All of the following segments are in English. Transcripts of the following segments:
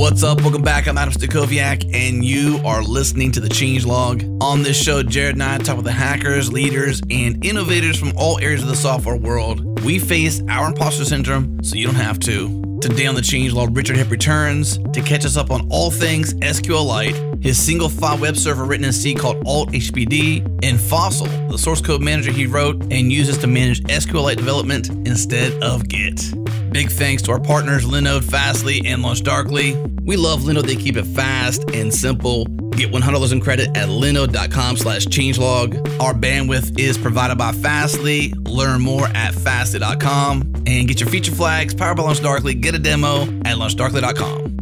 What's up? Welcome back. I'm Adam Stacoviak, and you are listening to the Changelog. On this show, Jared and I talk with the hackers, leaders, and innovators from all areas of the software world. We face our imposter syndrome, so you don't have to. Today on the Changelog, Richard Hipp returns to catch us up on all things SQLite, his single file web server written in C called Althttpd, and Fossil, the source code manager he wrote and uses to manage SQLite development instead of Git. Big thanks to our partners Linode, Fastly, and LaunchDarkly. We love Linode. They keep it fast and simple. Get $100 in credit at linode.com slash changelog. Our bandwidth is provided by Fastly. Learn more at fastly.com and get your feature flags powered by LaunchDarkly. Get a demo at launchdarkly.com.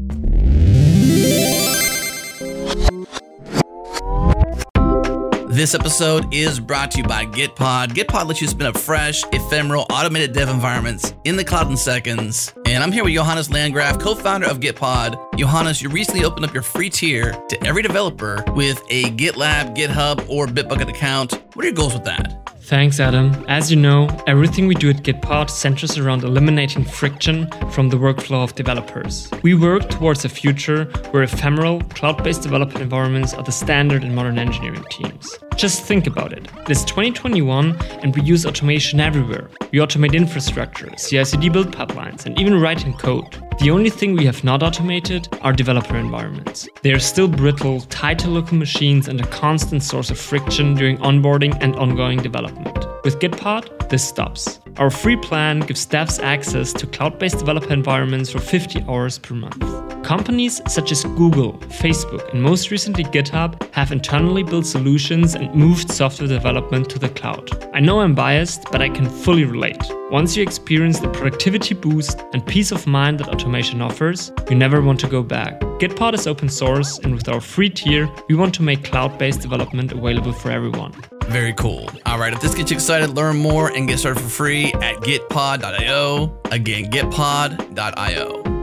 This episode is brought to you by Gitpod. Gitpod lets you spin up fresh, ephemeral, automated dev environments in the cloud in seconds. And I'm here with Johannes Landgraf, co-founder of Gitpod. Johannes, you recently opened up your free tier to every developer with a GitLab, GitHub, or Bitbucket account. What are your goals with that? Thanks, Adam. As you know, everything we do at Gitpod centers around eliminating friction from the workflow of developers. We work towards a future where ephemeral, cloud based development environments are the standard in modern engineering teams. Just think about it. It's 2021 and we use automation everywhere. We automate infrastructure, CI CD build pipelines, and even writing code. The only thing we have not automated are developer environments. They are still brittle, tied to local machines, and a constant source of friction during onboarding and ongoing development. With Gitpod, this stops. Our free plan gives devs access to cloud based developer environments for 50 hours per month. Companies such as Google, Facebook, and most recently GitHub have internally built solutions and moved software development to the cloud. I know I'm biased, but I can fully relate. Once you experience the productivity boost and peace of mind that automation offers, you never want to go back. Gitpod is open source, and with our free tier, we want to make cloud based development available for everyone. Very cool. All right, if this gets you excited, learn more and get started for free at gitpod.io. Again, gitpod.io.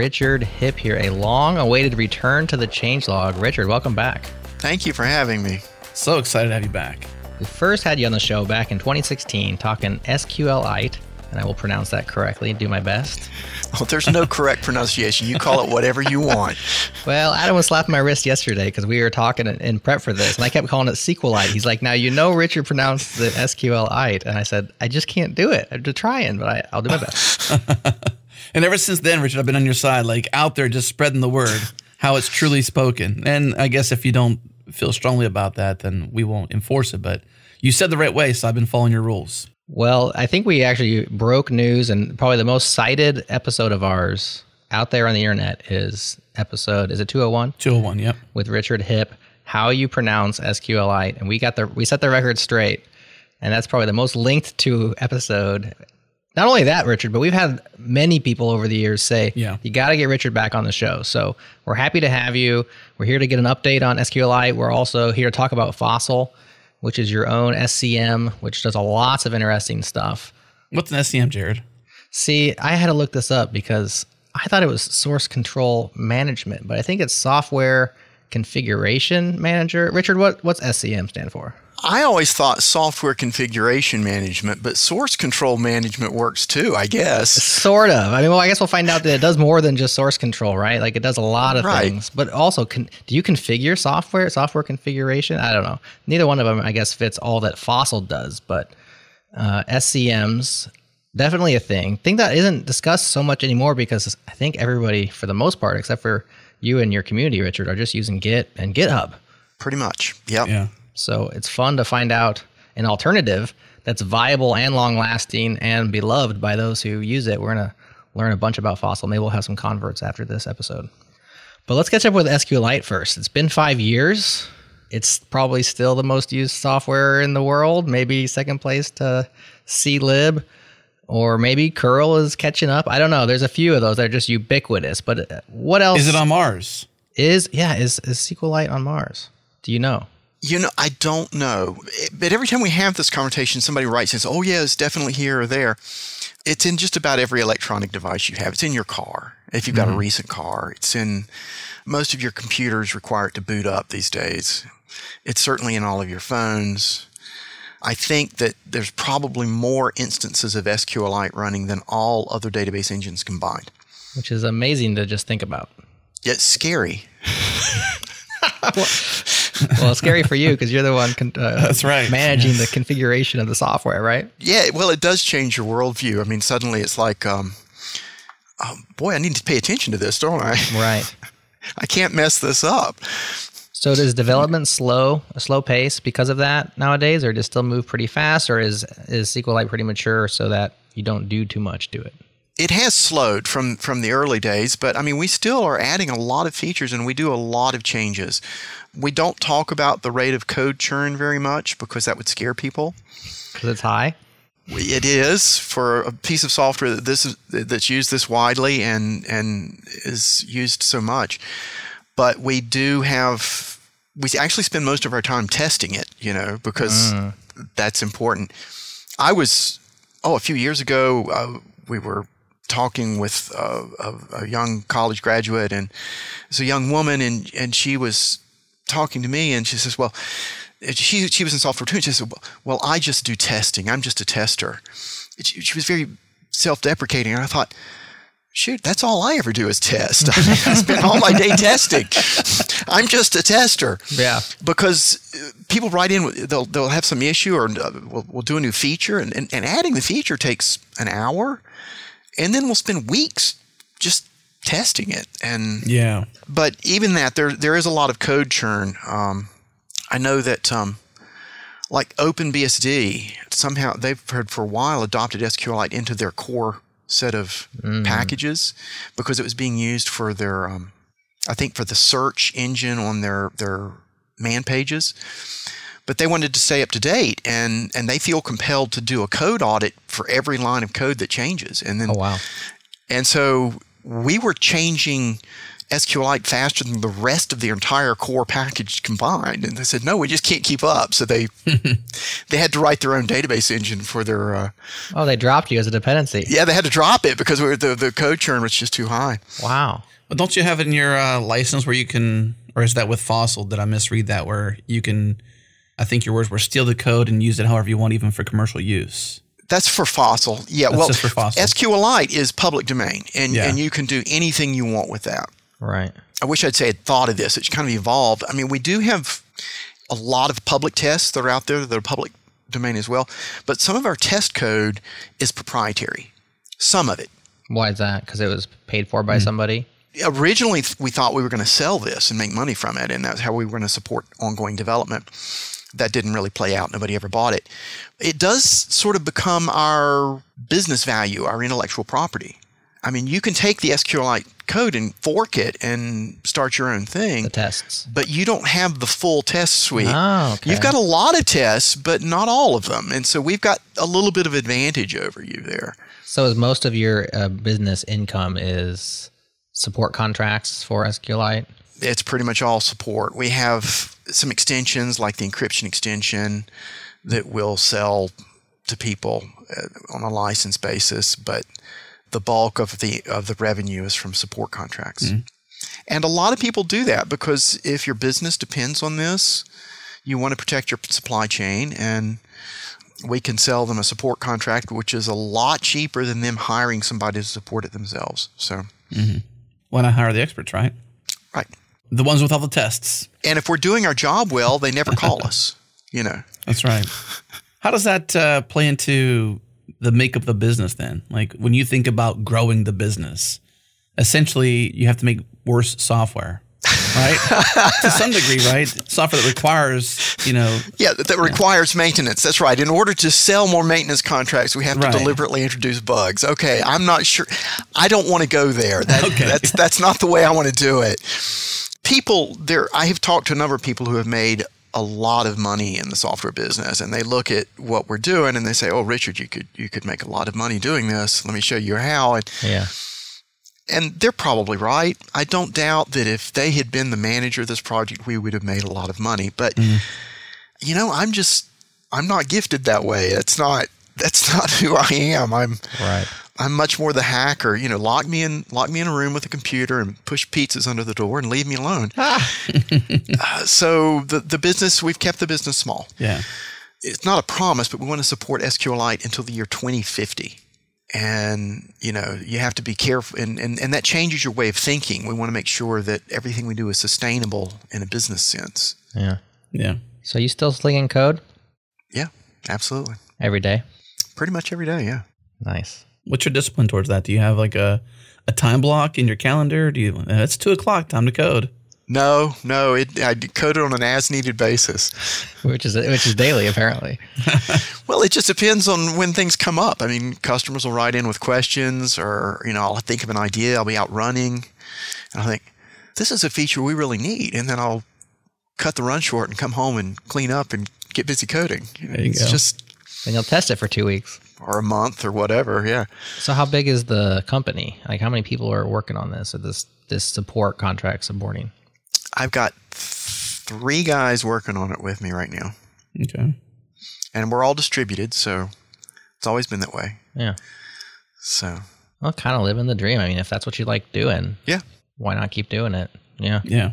Richard Hipp here, a long awaited return to the changelog. Richard, welcome back. Thank you for having me. So excited to have you back. We first had you on the show back in 2016 talking SQLite, and I will pronounce that correctly, and do my best. Well, there's no correct pronunciation. You call it whatever you want. Well, Adam was slapping my wrist yesterday because we were talking in- in prep for this, and I kept calling it SQLite. He's like, now you know Richard pronounced the SQLite. And I said, I just can't do it. I'm trying, but I, I'll do my best. And ever since then, Richard, I've been on your side, like out there just spreading the word, how it's truly spoken. And I guess if you don't feel strongly about that, then we won't enforce it. But you said the right way, so I've been following your rules. Well, I think we actually broke news, and probably the most cited episode of ours out there on the internet is episode is it 201 201, yep. with Richard Hipp, how you pronounce SQLite, and we got the we set the record straight, and that's probably the most linked to episode. Not only that, Richard, but we've had many people over the years say, Yeah. you got to get Richard back on the show." So we're happy to have you. We're here to get an update on SQLite. We're also here to talk about Fossil, which is your own SCM, which does a lots of interesting stuff. What's an SCM, Jared? See, I had to look this up because I thought it was source control management, but I think it's software configuration manager. Richard, what what's SCM stand for? I always thought software configuration management, but source control management works too, I guess. Sort of. I mean, well, I guess we'll find out that it does more than just source control, right? Like it does a lot of Right. things. But also, can, do you configure software? Software configuration? I don't know. Neither one of them, I guess, fits all that Fossil does. But uh, SCMs definitely a thing. Thing that isn't discussed so much anymore because I think everybody, for the most part, except for you and your community, Richard, are just using Git and GitHub. Pretty much. Yep. Yeah. So it's fun to find out an alternative that's viable and long lasting and beloved by those who use it. We're going to learn a bunch about Fossil. Maybe we'll have some converts after this episode. But let's catch up with SQLite first. It's been five years. It's probably still the most used software in the world, maybe second place to zlib, or maybe curl is catching up. I don't know. There's a few of those that are just ubiquitous. But uh, what else Is it on Mars? is yeah is is SQLite on Mars? Do you know? You know, I don't know. But every time we have this conversation, somebody writes and says, oh, yeah, it's definitely here or there. It's in just about every electronic device you have. It's in your car. If you've got mm-hmm. a recent car, it's in most of your computers require it to boot up these days. It's certainly in all of your phones. I think that there's probably more instances of SQLite running than all other database engines combined. Which is amazing to just think about. Yet scary. well, well, it's scary for you because you're the one con- uh, That's right. managing the configuration of the software, right? Yeah, well, it does change your worldview. I mean, suddenly it's like, um, oh, boy, I need to pay attention to this, don't I? Right. I can't mess this up. So does development slow a slow pace because of that nowadays, or does it still move pretty fast, or is is SQLite pretty mature so that you don't do too much to it? It has slowed from from the early days, but I mean we still are adding a lot of features and we do a lot of changes. We don't talk about the rate of code churn very much because that would scare people. Because it's high. It is for a piece of software that this is, that's used this widely and and is used so much. But we do have we actually spend most of our time testing it, you know, because mm. that's important. I was, oh, a few years ago, uh, we were talking with uh, a, a, young college graduate, and it's a young woman, and, and she was talking to me, and she says, well, she, she was in software too. She said, well, I just do testing. I'm just a tester. She, she was very self-deprecating, and I thought, shoot, that's all I ever do is test. I spend all my day testing. I'm just a tester. Yeah. Because uh, people write in, they'll, they'll have some issue or uh, we'll, we'll do a new feature, and, and, and adding the feature takes an hour. And then we'll spend weeks just testing it. And yeah. But even that, there there is a lot of code churn. Um, I know that um, like OpenBSD, somehow they've heard for a while adopted SQLite into their core set of mm. packages because it was being used for their, um, I think, for the search engine on their their man pages. But they wanted to stay up to date, and and they feel compelled to do a code audit for every line of code that changes. And then, oh wow! And so we were changing SQLite faster than the rest of the entire core package combined. And they said, no, we just can't keep up. So they they had to write their own database engine for their. Uh, oh, they dropped you as a dependency. Yeah, they had to drop it because we the the code churn was just too high. Wow. Well, don't you have it in your uh, license where you can, or is that with Fossil? Did I misread that? Where you can, I think your words were steal the code and use it however you want, even for commercial use. That's for Fossil. Yeah, That's well, just for Fossil. SQLite is public domain, and, yeah. and you can do anything you want with that. Right. I wish I'd say I'd thought of this. It's kind of evolved. I mean, we do have a lot of public tests that are out there that are public domain as well, but some of our test code is proprietary. Some of it. Why is that? Because it was paid for by mm-hmm. somebody? Originally, we thought we were going to sell this and make money from it, and that's how we were going to support ongoing development. That didn't really play out. Nobody ever bought it. It does sort of become our business value, our intellectual property. I mean, you can take the SQLite code and fork it and start your own thing. The tests. But you don't have the full test suite. Oh, okay. You've got a lot of tests, but not all of them. And so we've got a little bit of advantage over you there. So is most of your uh, business income is support contracts for SQLite? It's pretty much all support. We have some extensions like the encryption extension that we'll sell to people uh, on a license basis, but the bulk of the of the revenue is from support contracts. Mm-hmm. And a lot of people do that because if your business depends on this, you want to protect your supply chain and we can sell them a support contract which is a lot cheaper than them hiring somebody to support it themselves. So mm-hmm. why not hire the experts, right? Right. The ones with all the tests. And if we're doing our job well, they never call us, you know. That's right. How does that uh, play into the makeup of the business then? Like when you think about growing the business, essentially you have to make worse software. right? to some degree, right? Software that requires, you know. Yeah, that, requires maintenance. That's right. In order to sell more maintenance contracts, we have to right. deliberately introduce bugs. Okay, I'm not sure. I don't want to go there. That, okay. That's that's not the way I want to do it. People there. I have talked to a number of people who have made a lot of money in the software business and they look at what we're doing and they say, "Oh, Richard, you could you could make a lot of money doing this. Let me show you how." And, yeah. And they're probably right. I don't doubt that if they had been the manager of this project, we would have made a lot of money. But mm you know, I'm just I'm not gifted that way. It's not that's not who I am. I'm Right. I'm much more the hacker. You know, lock me in lock me in a room with a computer and push pizzas under the door and leave me alone. uh, so the the business we've kept the business small. Yeah. It's not a promise, but we want to support SQLite until the year 2050. And you know you have to be careful, and, and, and that changes your way of thinking. We want to make sure that everything we do is sustainable in a business sense. Yeah. Yeah. So you still slinging code Yeah, absolutely. every day? Pretty much every day. Yeah. Nice. What's your discipline towards that? Do you have like a, a time block in your calendar? Do you? Uh, it's two o'clock. Time to code. No, no, it I code it on an as needed basis. Which is which is daily apparently. Well, it just depends on when things come up. I mean, customers will write in with questions, or you know, I'll think of an idea. I'll be out running, and I'll think this is a feature we really need, and then I'll cut the run short and come home and clean up and get busy coding. There you it's go. just Then you'll test it for two weeks. Or a month or whatever. Yeah. So how big is the company? Like how many people are working on this or this this support contract supporting? I've got three guys working on it with me right now, Okay. and we're all distributed, so it's always been that way. Yeah. So Well, kind of living the dream. I mean, if that's what you like doing, yeah, why not keep doing it? Yeah. Yeah.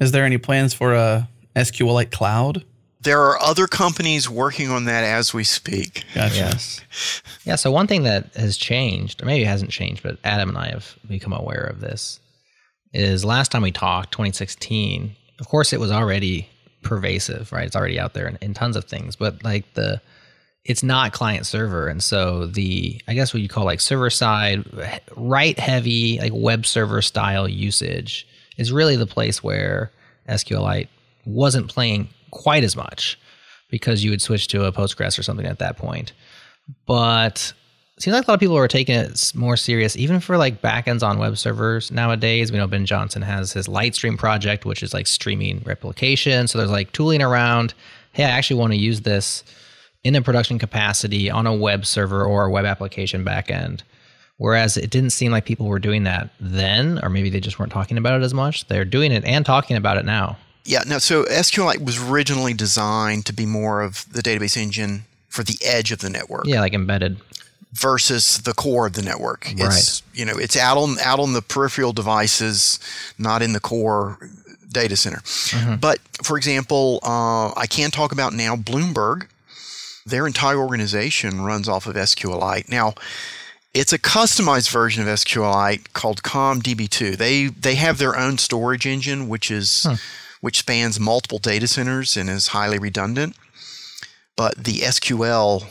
Is there any plans for a SQLite cloud? There are other companies working on that as we speak. Gotcha. Yes. Yeah. So one thing that has changed, or maybe it hasn't changed, but Adam and I have become aware of this, is last time we talked, 2016. Of course, it was already pervasive, right? It's already out there in, in tons of things, but like the, it's not client server, and so the I guess what you call like server side, write heavy like web server style usage is really the place where SQLite wasn't playing quite as much because you would switch to a Postgres or something at that point. But it seems like a lot of people are taking it more serious, even for like backends on web servers nowadays. We know Ben Johnson has his Lightstream project, which is like streaming replication. So there's like tooling around. Hey, I actually want to use this in a production capacity on a web server or a web application backend. Whereas it didn't seem like people were doing that then, or maybe they just weren't talking about it as much. They're doing it and talking about it now. Yeah, no, so SQLite was originally designed to be more of the database engine for the edge of the network Yeah, like embedded. versus the core of the network. It's you know, it's out on out on the peripheral devices, not in the core data center. But for example, uh, I can talk about now Bloomberg. Their entire organization runs off of SQLite. Now, it's a customized version of SQLite called ComDB2. They they have their own storage engine, which is which spans multiple data centers and is highly redundant. But the SQL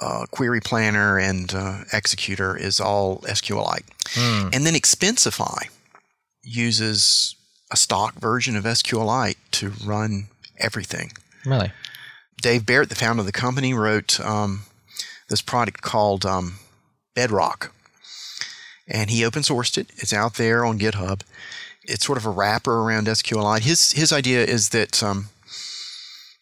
uh, query planner and uh, executor is all SQLite. And then Expensify uses a stock version of SQLite to run everything. Really? Dave Barrett, the founder of the company, wrote um, this product called um, Bedrock. And he open sourced it. It's out there on GitHub. It's sort of a wrapper around SQLite. His his idea is that um,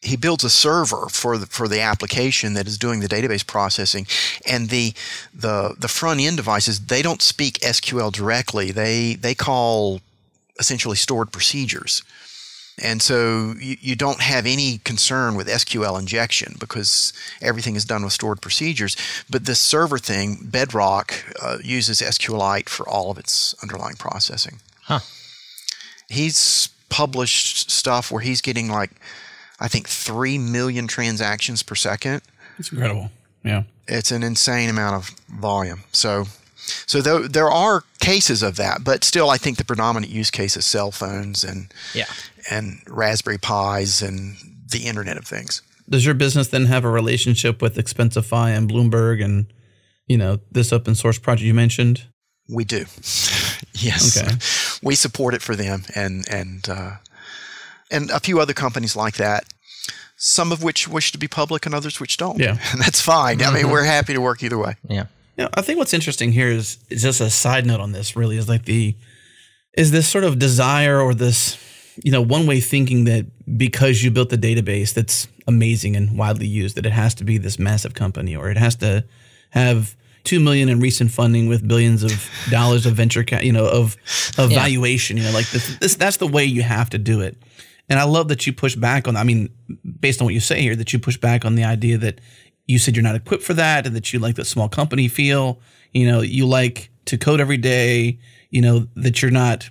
he builds a server for the for the application that is doing the database processing, and the the the front end devices they don't speak SQL directly. They they call essentially stored procedures. And so you, you don't have any concern with SQL injection because everything is done with stored procedures. But this server thing, Bedrock, uh, uses SQLite for all of its underlying processing. Huh. He's published stuff where he's getting like, I think, 3 million transactions per second. It's incredible. Yeah. It's an insane amount of volume. So, so there, there are cases of that, but still, I think the predominant use case is cell phones and Yeah. and Raspberry Pis and the Internet of Things. Does your business then have a relationship with Expensify and Bloomberg and you know this open source project you mentioned? We do, yes. Okay. We support it for them and and uh, and a few other companies like that. Some of which wish to be public, and others which don't. Yeah. and that's fine. I mean, we're happy to work either way. Yeah. Yeah, I think what's interesting here is, is just a side note on this. Really, is like the is this sort of desire or this you know one way thinking that because you built the database that's amazing and widely used that it has to be this massive company or it has to have two million in recent funding with billions of dollars of venture ca- you know of of Yeah. valuation you know like this, this that's the way you have to do it And I love that you push back on, I mean, based on what you say here, that you push back on the idea that you said you're not equipped for that and that you like the small company feel. You know, you like to code every day, you know, that you're not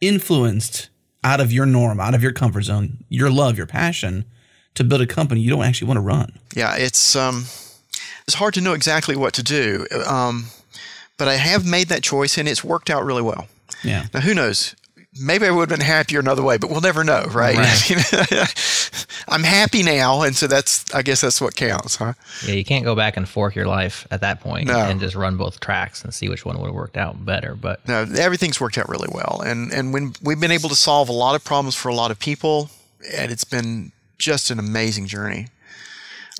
influenced out of your norm, out of your comfort zone, your love, your passion to build a company you don't actually want to run. Yeah, it's um, it's hard to know exactly what to do. Um, but I have made that choice and it's worked out really well. Yeah. Now, who knows? Maybe I would have been happier another way, but we'll never know, right? Right. I'm happy now, and so that's I guess that's what counts, huh? Yeah, you can't go back and fork your life at that point No. and just run both tracks and see which one would have worked out better. But No, everything's worked out really well, and and when we've been able to solve a lot of problems for a lot of people, and it's been just an amazing journey.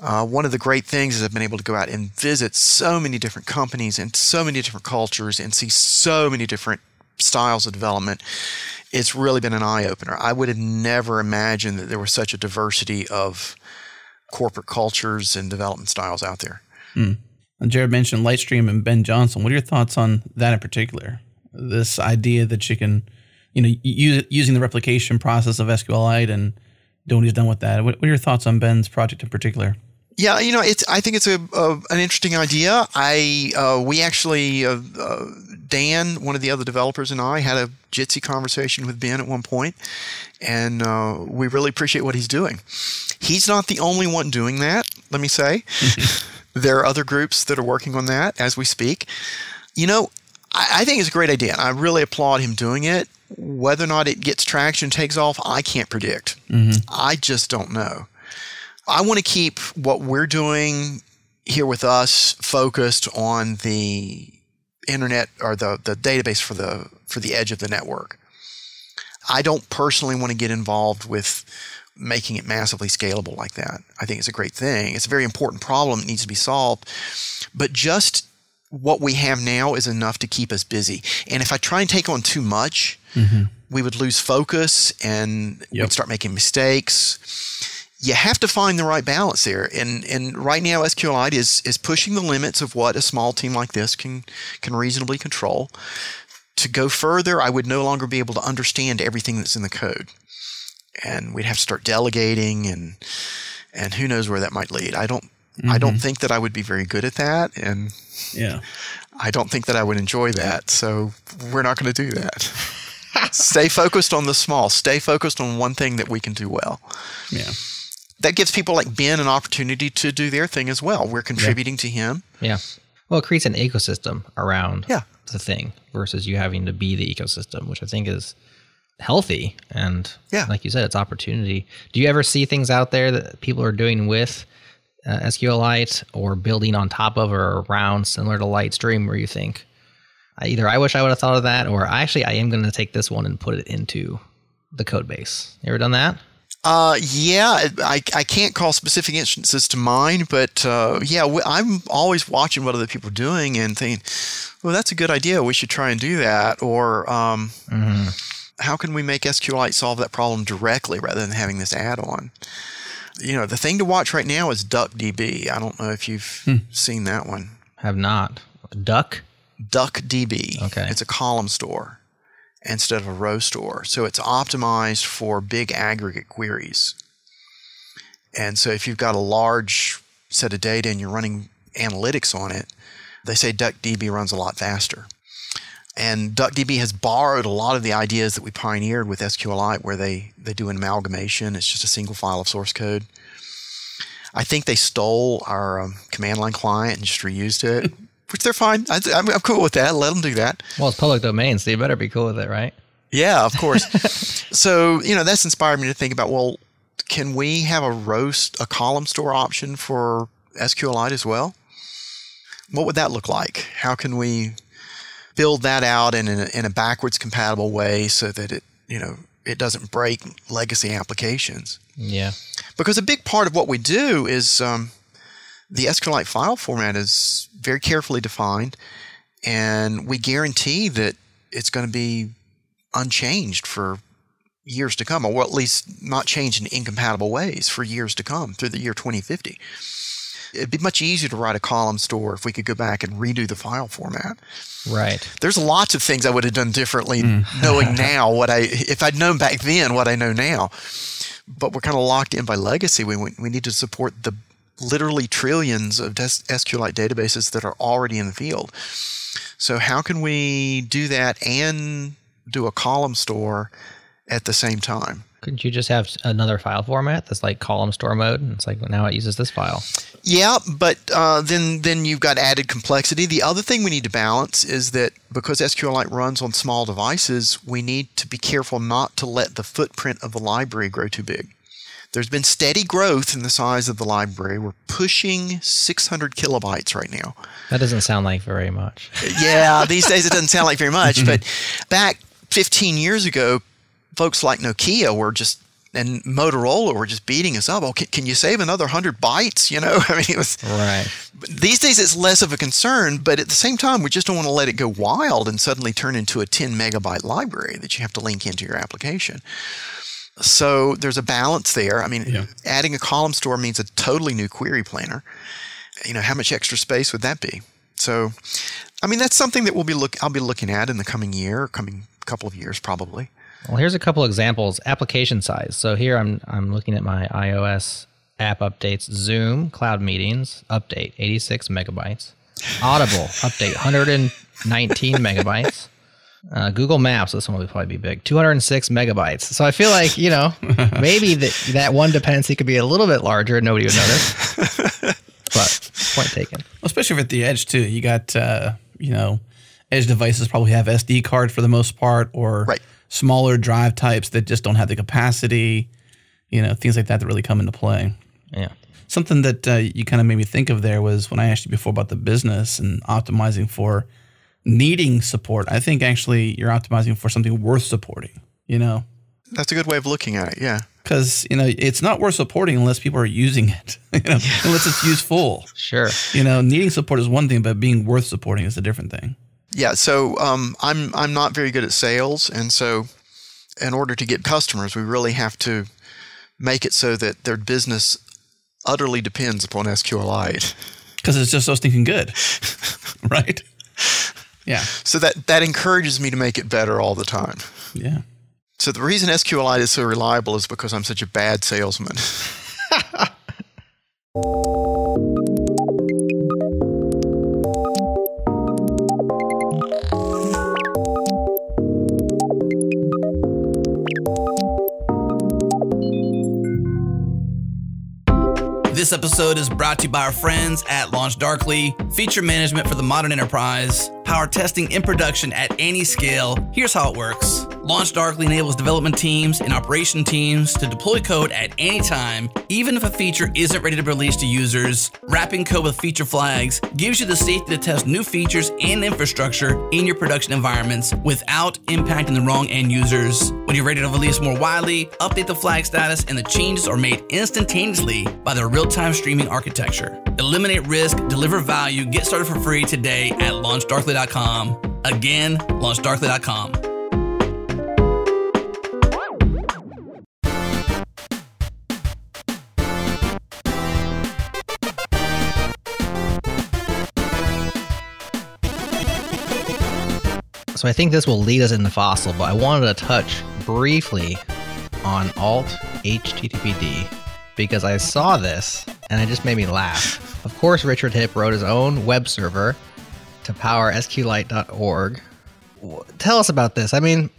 Uh, one of the great things is I've been able to go out and visit so many different companies and so many different cultures and see so many different styles of development. It's really been an eye opener. I would have never imagined that there was such a diversity of corporate cultures and development styles out there. And Jared mentioned Lightstream and Ben Johnson. What are your thoughts on that in particular? This idea that you can, you know, use, using the replication process of SQLite and doing what he's done with that. What, what are your thoughts on Ben's project in particular? Yeah, you know, it's. I think it's a, a an interesting idea. I uh, we actually uh, uh, Dan, one of the other developers, and I had a Jitsi conversation with Ben at one point, and uh, we really appreciate what he's doing. He's not the only one doing that. Let me say, there are other groups that are working on that as we speak. You know, I, I think it's a great idea, and I really applaud him doing it. Whether or not it gets traction, takes off, I can't predict. I just don't know. I want to keep what we're doing here with us focused on the internet or the, the database for the for the edge of the network. I don't personally want to get involved with making it massively scalable like that. I think it's a great thing. It's a very important problem that needs to be solved. But just what we have now is enough to keep us busy. And if I try and take on too much, mm-hmm. we would lose focus and Yep. we'd start making mistakes you have to find the right balance there. And and right now SQLite is is pushing the limits of what a small team like this can can reasonably control. To go further, I would no longer be able to understand everything that's in the code. And we'd have to start delegating and and who knows where that might lead. I don't I don't mm-hmm. think that I would be very good at that and Yeah. I don't think that I would enjoy that. So we're not going to do that. Stay focused on the small. Stay focused on one thing that we can do well Yeah. That gives people like Ben an opportunity to do their thing as well. We're contributing to him. yeah, well, it creates an ecosystem around Yeah. the thing versus you having to be the ecosystem, which I think is healthy. And Yeah. like you said, it's opportunity. Do you ever see things out there that people are doing with uh, SQLite or building on top of or around similar to Lightstream where you think, either I wish I would have thought of that or actually I am going to take this one and put it into the code base. You ever done that? Uh, yeah, I, I can't call specific instances to mind, but uh, yeah, I'm always watching what other people are doing and thinking, well, that's a good idea. We should try and do that. Or um, how can we make SQLite solve that problem directly rather than having this add on? You know, the thing to watch right now is DuckDB. I don't know if you've seen that one. Have not. Duck? DuckDB. Okay. It's a column store instead of a row store. So it's optimized for big aggregate queries. And so if you've got a large set of data and you're running analytics on it, they say DuckDB runs a lot faster. And DuckDB has borrowed a lot of the ideas that we pioneered with SQLite, where they, they do an amalgamation. It's just a single file of source code. I think they stole our um, command line client and just reused it, which they're fine. I, I'm, I'm cool with that. Let them do that. Well, it's public domain, so you better be cool with it, right? Yeah, of course. so, you know, that's inspired me to think about, well, can we have a roast, a column store option for SQLite as well? What would that look like? How can we build that out in a, in a backwards compatible way so that it, you know, it doesn't break legacy applications? Yeah. Because a big part of what we do is um, the SQLite file format is very carefully defined, and we guarantee that it's going to be unchanged for years to come, or at least not changed in incompatible ways for years to come through the year 2050. It'd be much easier to write a column store if we could go back and redo the file format. Right. There's lots of things I would have done differently, hmm. knowing now what I if I'd known back then what I know now. but we're kind of locked in by legacy. We, we need to support the literally trillions of SQLite databases that are already in the field. So, how can we do that and do a column store at the same time? Couldn't you just have another file format that's like column store mode? And it's like well, now it uses this file. Yeah, but uh, then then you've got added complexity. The other thing we need to balance is that because SQLite runs on small devices, we need to be careful not to let the footprint of the library grow too big. There's been steady growth in the size of the library. We're pushing 600 kilobytes right now. That doesn't sound like very much. yeah, these days it doesn't sound like very much, but back 15 years ago, folks like Nokia were just and Motorola were just beating us up. Oh, can, can you save another hundred bytes? You know, I mean, it was right. These days, it's less of a concern, but at the same time, we just don't want to let it go wild and suddenly turn into a 10 megabyte library that you have to link into your application. So there's a balance there. I mean, yeah. adding a column store means a totally new query planner. You know, how much extra space would that be? So, I mean, that's something that we'll be look. I'll be looking at in the coming year, coming couple of years, probably. Well, here's a couple examples. Application size. So here I'm I'm looking at my iOS app updates. Zoom Cloud Meetings update 86 megabytes. Audible update 119 megabytes. Uh, Google Maps, this one will probably be big, 206 megabytes. So I feel like, you know, maybe that, that one dependency could be a little bit larger and nobody would notice. but point taken. Especially at the edge, too. You got, uh, you know, edge devices probably have SD card for the most part or right smaller drive types that just don't have the capacity, you know, things like that that really come into play. Yeah. Something that uh, you kind of made me think of there was when I asked you before about the business and optimizing for needing support. I think actually you're optimizing for something worth supporting, you know? That's a good way of looking at it, yeah. Because, you know, it's not worth supporting unless people are using it, you know, yeah. unless it's useful. Sure. You know, needing support is one thing, but being worth supporting is a different thing. Yeah, so um, I'm I'm not very good at sales, and so in order to get customers, we really have to make it so that their business utterly depends upon SQLite. Because it's just so stinking good, right? Yeah. So that that encourages me to make it better all the time. Yeah. So the reason SQLite is so reliable is because I'm such a bad salesman. This episode is brought to you by our friends at Launch Darkly, feature management for the modern enterprise, power testing in production at any scale. Here's how it works. Launch Darkly enables development teams and operation teams to deploy code at any time, even if a feature isn't ready to be released to users. Wrapping code with feature flags gives you the safety to test new features and infrastructure in your production environments without impacting the wrong end users. When you're ready to release more widely, update the flag status, and the changes are made instantaneously by their real time streaming architecture. Eliminate risk, deliver value, get started for free today at launchdarkly.com. Again, launchdarkly.com. So I think this will lead us into Fossil, but I wanted to touch briefly on Alt HTTPD because I saw this and it just made me laugh. Of course, Richard Hipp wrote his own web server to power SQLite.org. Tell us about this. I mean,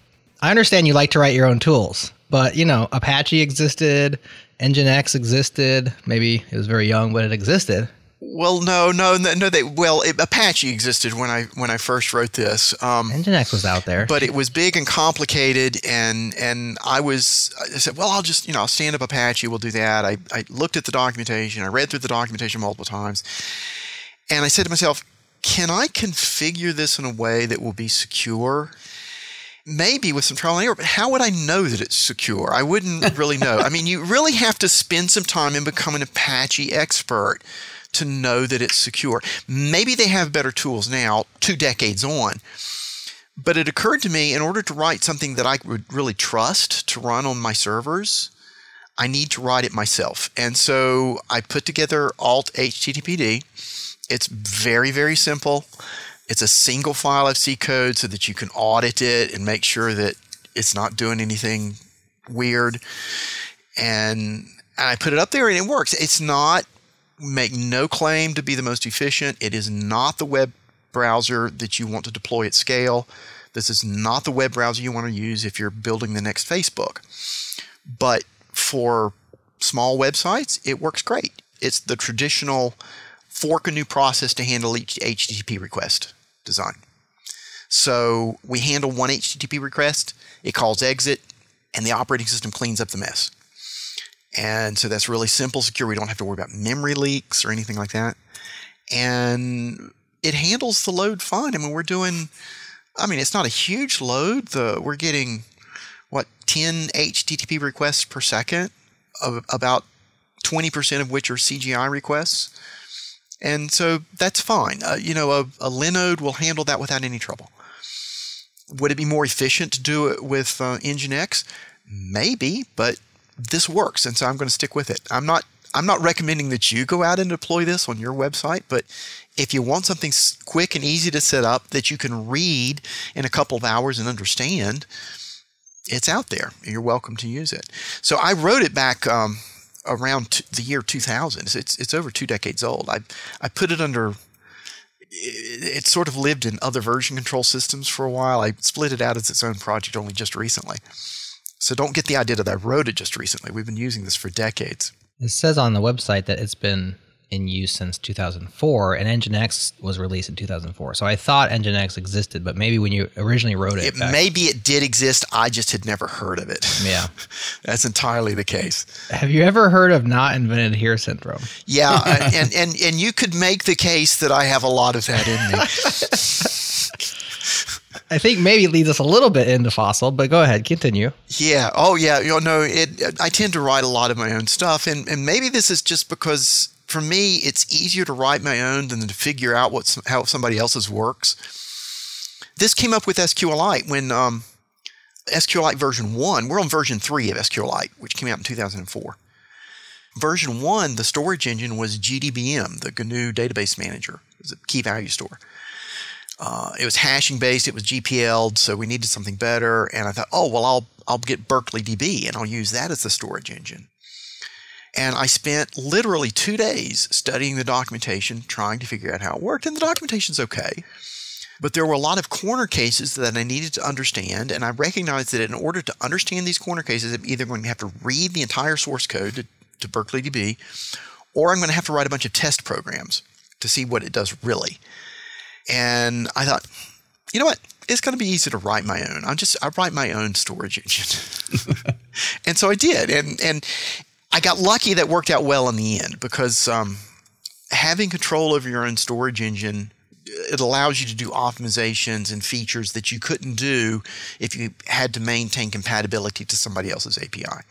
I understand you like to write your own tools, but you know, Apache existed, Nginx existed. Maybe it was very young, but it existed. Well, no, no, no. no they well, it, Apache existed when I when I first wrote this. Um, Nginx was out there, but it was big and complicated, and and I was I said, well, I'll just you know I'll stand up Apache. We'll do that. I I looked at the documentation. I read through the documentation multiple times, and I said to myself, can I configure this in a way that will be secure? maybe with some trial and error, but how would I know that it's secure? I wouldn't really know. I mean, you really have to spend some time and become an Apache expert to know that it's secure. Maybe they have better tools now, two decades on. But it occurred to me in order to write something that I would really trust to run on my servers, I need to write it myself. And so I put together Althttpd. It's very, very simple. It's a single file of C code so that you can audit it and make sure that it's not doing anything weird and I put it up there and it works. It's not make no claim to be the most efficient. It is not the web browser that you want to deploy at scale. This is not the web browser you want to use if you're building the next Facebook. But for small websites, it works great. It's the traditional fork a new process to handle each HTTP request design. So we handle one HTTP request, it calls exit, and the operating system cleans up the mess. And so that's really simple, secure. We don't have to worry about memory leaks or anything like that. And it handles the load fine. I mean, we're doing, I mean, it's not a huge load. The we're getting what 10 HTTP requests per second, of about 20% of which are CGI requests. And so that's fine. Uh, you know, a, a Linode will handle that without any trouble. Would it be more efficient to do it with uh, Nginx? Maybe, but this works, and so I'm going to stick with it. I'm not I'm not recommending that you go out and deploy this on your website, but if you want something quick and easy to set up that you can read in a couple of hours and understand, it's out there. You're welcome to use it. So I wrote it back um, around t- the year 2000. It's it's over two decades old. I I put it under. It, it sort of lived in other version control systems for a while. I split it out as its own project only just recently. So don't get the idea that I wrote it just recently. We've been using this for decades. It says on the website that it's been in use since 2004, and Nginx was released in 2004. So I thought Nginx existed, but maybe when you originally wrote it, it maybe it did exist. I just had never heard of it. Yeah, that's entirely the case. Have you ever heard of not invented here syndrome? Yeah, and and and you could make the case that I have a lot of that in me. I think maybe leads us a little bit into fossil, but go ahead, continue. Yeah. Oh, yeah. You know, it. I tend to write a lot of my own stuff, and and maybe this is just because for me it's easier to write my own than to figure out how somebody else's works. This came up with SQLite when um, SQLite version one. We're on version three of SQLite, which came out in 2004. Version one, the storage engine was GDBM, the GNU database manager. It was a key value store. Uh, it was hashing based. It was GPL'd, so we needed something better. And I thought, oh well, I'll I'll get Berkeley DB and I'll use that as the storage engine. And I spent literally two days studying the documentation, trying to figure out how it worked. And the documentation's okay, but there were a lot of corner cases that I needed to understand. And I recognized that in order to understand these corner cases, I'm either going to have to read the entire source code to, to Berkeley DB, or I'm going to have to write a bunch of test programs to see what it does really. And I thought, you know what? It's going to be easy to write my own. I'm just I write my own storage engine, and so I did. And and I got lucky that worked out well in the end because um, having control over your own storage engine it allows you to do optimizations and features that you couldn't do if you had to maintain compatibility to somebody else's API.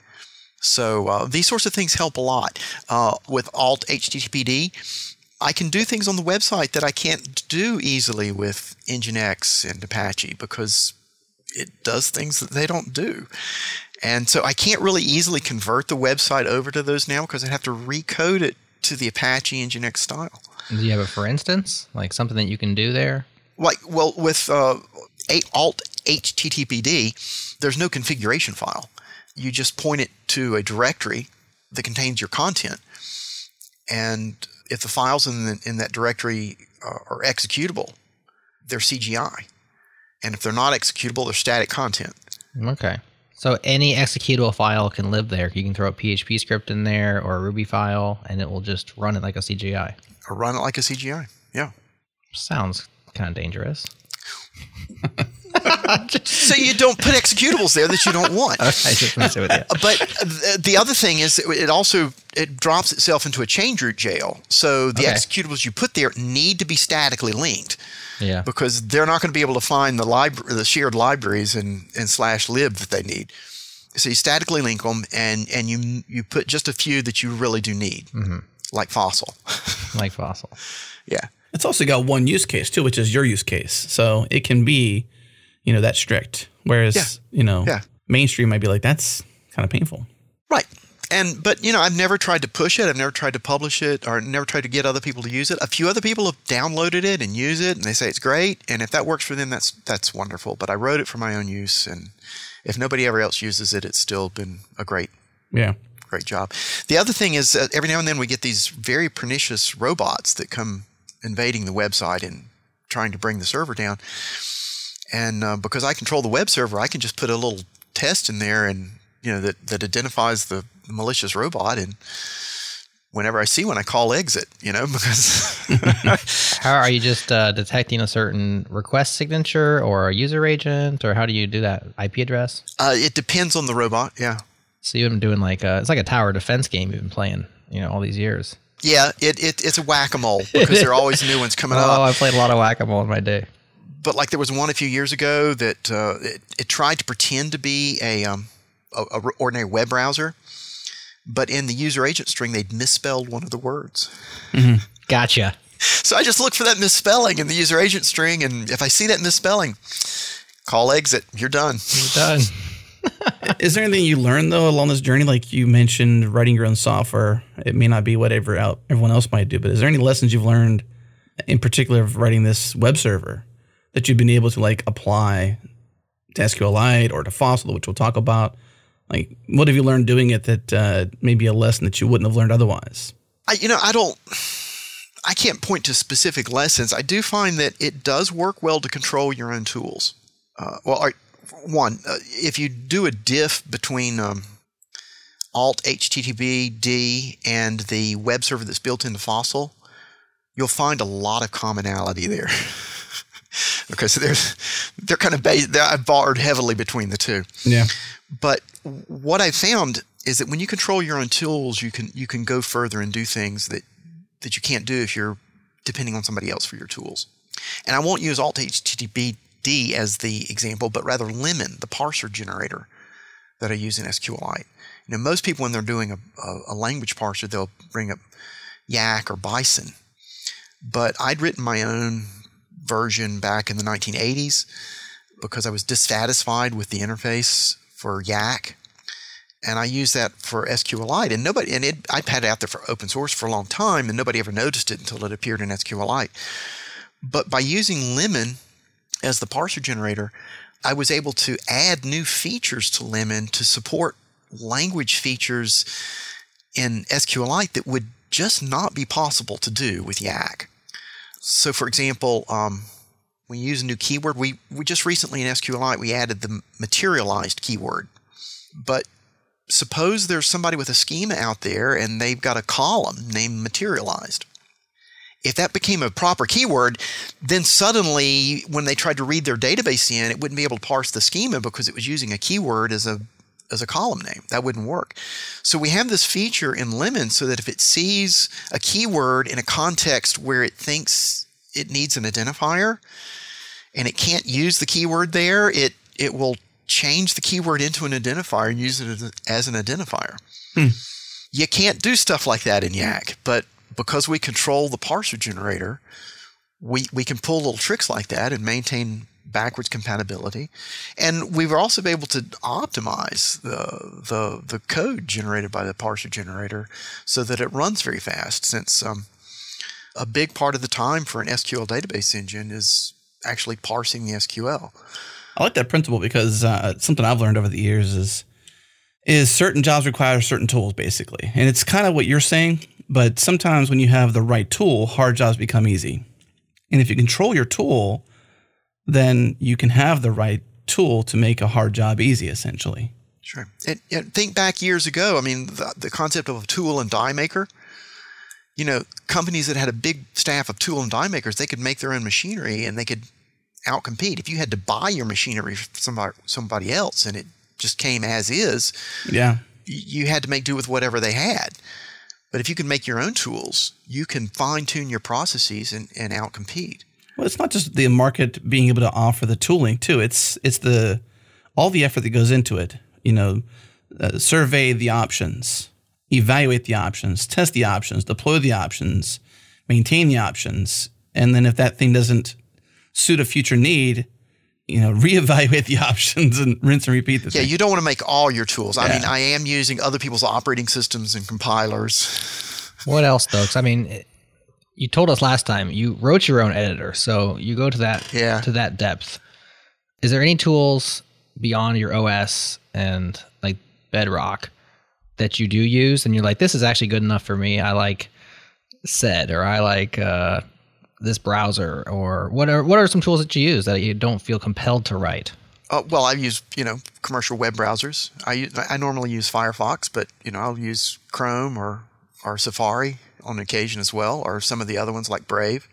So uh, these sorts of things help a lot. Uh, with Althttpd, I can do things on the website that I can't do easily with Nginx and Apache because it does things that they don't do. And so I can't really easily convert the website over to those now because I'd have to recode it to the Apache Nginx style. Do you have a for instance, like something that you can do there? Like, well, with uh, Alt HTTPD, there's no configuration file. You just point it to a directory that contains your content, and if the files in the, in that directory uh, are executable, they're CGI, and if they're not executable, they're static content. Okay. So any executable file can live there. You can throw a PHP script in there or a Ruby file, and it will just run it like a CGI. Or run it like a CGI. Yeah. Sounds kind of dangerous. so you don't put executables there that you don't want. Okay, just mess with you. But the other thing is, it also it drops itself into a change root jail. So the okay. executables you put there need to be statically linked. Yeah. Because they're not going to be able to find the library, the shared libraries and and slash lib that they need. So you statically link them, and and you you put just a few that you really do need, mm-hmm. like fossil. like fossil. Yeah. It's also got one use case too, which is your use case. So it can be, you know, that strict. Whereas, yeah. you know, yeah. mainstream might be like, that's kind of painful. Right. And but you know, I've never tried to push it. I've never tried to publish it, or never tried to get other people to use it. A few other people have downloaded it and use it, and they say it's great. And if that works for them, that's that's wonderful. But I wrote it for my own use, and if nobody ever else uses it, it's still been a great yeah great job. The other thing is uh, every now and then we get these very pernicious robots that come invading the website and trying to bring the server down. And uh, because I control the web server, I can just put a little test in there and you know that that identifies the malicious robot and whenever I see one, I call exit, you know, because. how are you just uh, detecting a certain request signature or a user agent, or how do you do that? IP address? Uh, it depends on the robot, yeah. So you've been doing like a, it's like a tower defense game you've been playing, you know, all these years. Yeah, it, it it's a whack a mole because there are always new ones coming oh, up. Oh, I played a lot of whack a mole in my day. But like there was one a few years ago that uh, it, it, tried to pretend to be a, um, a, a ordinary web browser but in the user agent string, they'd misspelled one of the words. Mm-hmm. Gotcha. So I just look for that misspelling in the user agent string, and if I see that misspelling, call exit. You're done. You're done. Is there anything you learned though along this journey? Like you mentioned, writing your own software. It may not be whatever everyone else might do, but is there any lessons you've learned, in particular, of writing this web server, that you've been able to like apply to SQLite or to Fossil, which we'll talk about? Like, what have you learned doing it that uh, maybe a lesson that you wouldn't have learned otherwise? I, you know, I don't. I can't point to specific lessons. I do find that it does work well to control your own tools. Uh, well, one, uh, if you do a diff between um, Althttpd and the web server that's built into Fossil, you'll find a lot of commonality there. okay, so there's they're kind of based. They're, I've borrowed heavily between the two. Yeah. But what I found is that when you control your own tools, you can you can go further and do things that that you can't do if you're depending on somebody else for your tools. And I won't use Althttpd as the example, but rather Lemon, the parser generator that I use in SQLite. You know, most people when they're doing a, a, a language parser, they'll bring up Yacc or Bison. But I'd written my own version back in the 1980s because I was dissatisfied with the interface for Yacc, and I use that for SQLite. And nobody, and it, I had it out there for open source for a long time, and nobody ever noticed it until it appeared in SQLite. But by using Lemon as the parser generator, I was able to add new features to Lemon to support language features in SQLite that would just not be possible to do with Yacc. So, for example, um, we use a new keyword. We, we just recently in SQLite, we added the materialized keyword. But suppose there's somebody with a schema out there and they've got a column named materialized. If that became a proper keyword, then suddenly when they tried to read their database in, it wouldn't be able to parse the schema because it was using a keyword as a as a column name. That wouldn't work. So we have this feature in Lemon so that if it sees a keyword in a context where it thinks it needs an identifier and it can't use the keyword there, it it will change the keyword into an identifier and use it as an identifier. Hmm. You can't do stuff like that in Yacc, but because we control the parser generator, we we can pull little tricks like that and maintain backwards compatibility. And we were also been able to optimize the, the, the code generated by the parser generator so that it runs very fast since um, a big part of the time for an SQL database engine is actually parsing the SQL. I like that principle because uh, something I've learned over the years is is certain jobs require certain tools basically, and it's kind of what you're saying. But sometimes when you have the right tool, hard jobs become easy, and if you control your tool, then you can have the right tool to make a hard job easy. Essentially, sure. And, and think back years ago. I mean, the, the concept of a tool and die maker you know, companies that had a big staff of tool and die makers, they could make their own machinery and they could outcompete. If you had to buy your machinery from somebody, somebody else and it just came as is, yeah, you had to make do with whatever they had. But if you can make your own tools, you can fine tune your processes and, and outcompete. Well, it's not just the market being able to offer the tooling too. It's it's the all the effort that goes into it. You know, uh, survey the options, evaluate the options, test the options, deploy the options, maintain the options, and then if that thing doesn't suit a future need, you know, reevaluate the options and rinse and repeat the Yeah, thing. you don't want to make all your tools. I mean, I am using other people's operating systems and compilers. What else, though? I mean, you told us last time you wrote your own editor, so you go to that yeah. to that depth. Is there any tools beyond your OS and like Bedrock that you do use and you're like, this is actually good enough for me. I like said, or I like uh, this browser or what are what are some tools that you use that you don't feel compelled to write? Uh, well, I use you know commercial web browsers. I I normally use Firefox, but you know I'll use Chrome or or Safari on occasion as well, or some of the other ones like Brave.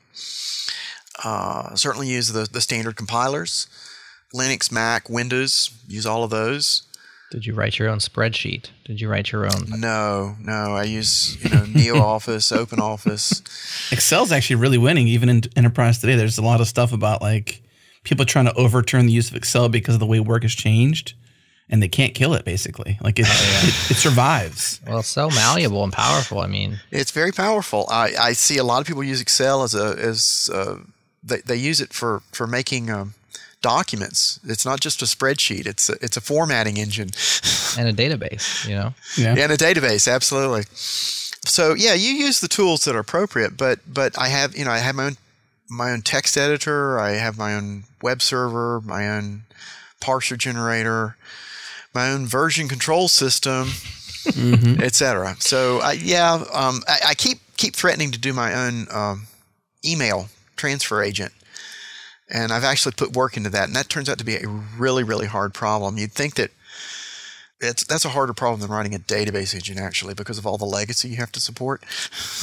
Uh, certainly use the the standard compilers, Linux, Mac, Windows. Use all of those. Did you write your own spreadsheet? Did you write your own? No, no. I use you know NeoOffice, OpenOffice. Excel's actually really winning, even in enterprise today. There's a lot of stuff about like people trying to overturn the use of Excel because of the way work has changed, and they can't kill it. Basically, like it, it, it survives. Well, it's so malleable and powerful. I mean, It's very powerful. I, I see a lot of people use Excel as a as uh, they they use it for for making um, documents. It's not just a spreadsheet. It's a, it's a formatting engine and a database, you know. Yeah. and a database. Absolutely. So yeah, you use the tools that are appropriate. But but I have you know I have my own my own text editor. I have my own web server, my own parser generator, my own version control system, etc. So I, yeah, um, I, I keep keep threatening to do my own um, email transfer agent, and I've actually put work into that, and that turns out to be a really really hard problem. You'd think that. It's, that's a harder problem than writing a database engine, actually, because of all the legacy you have to support.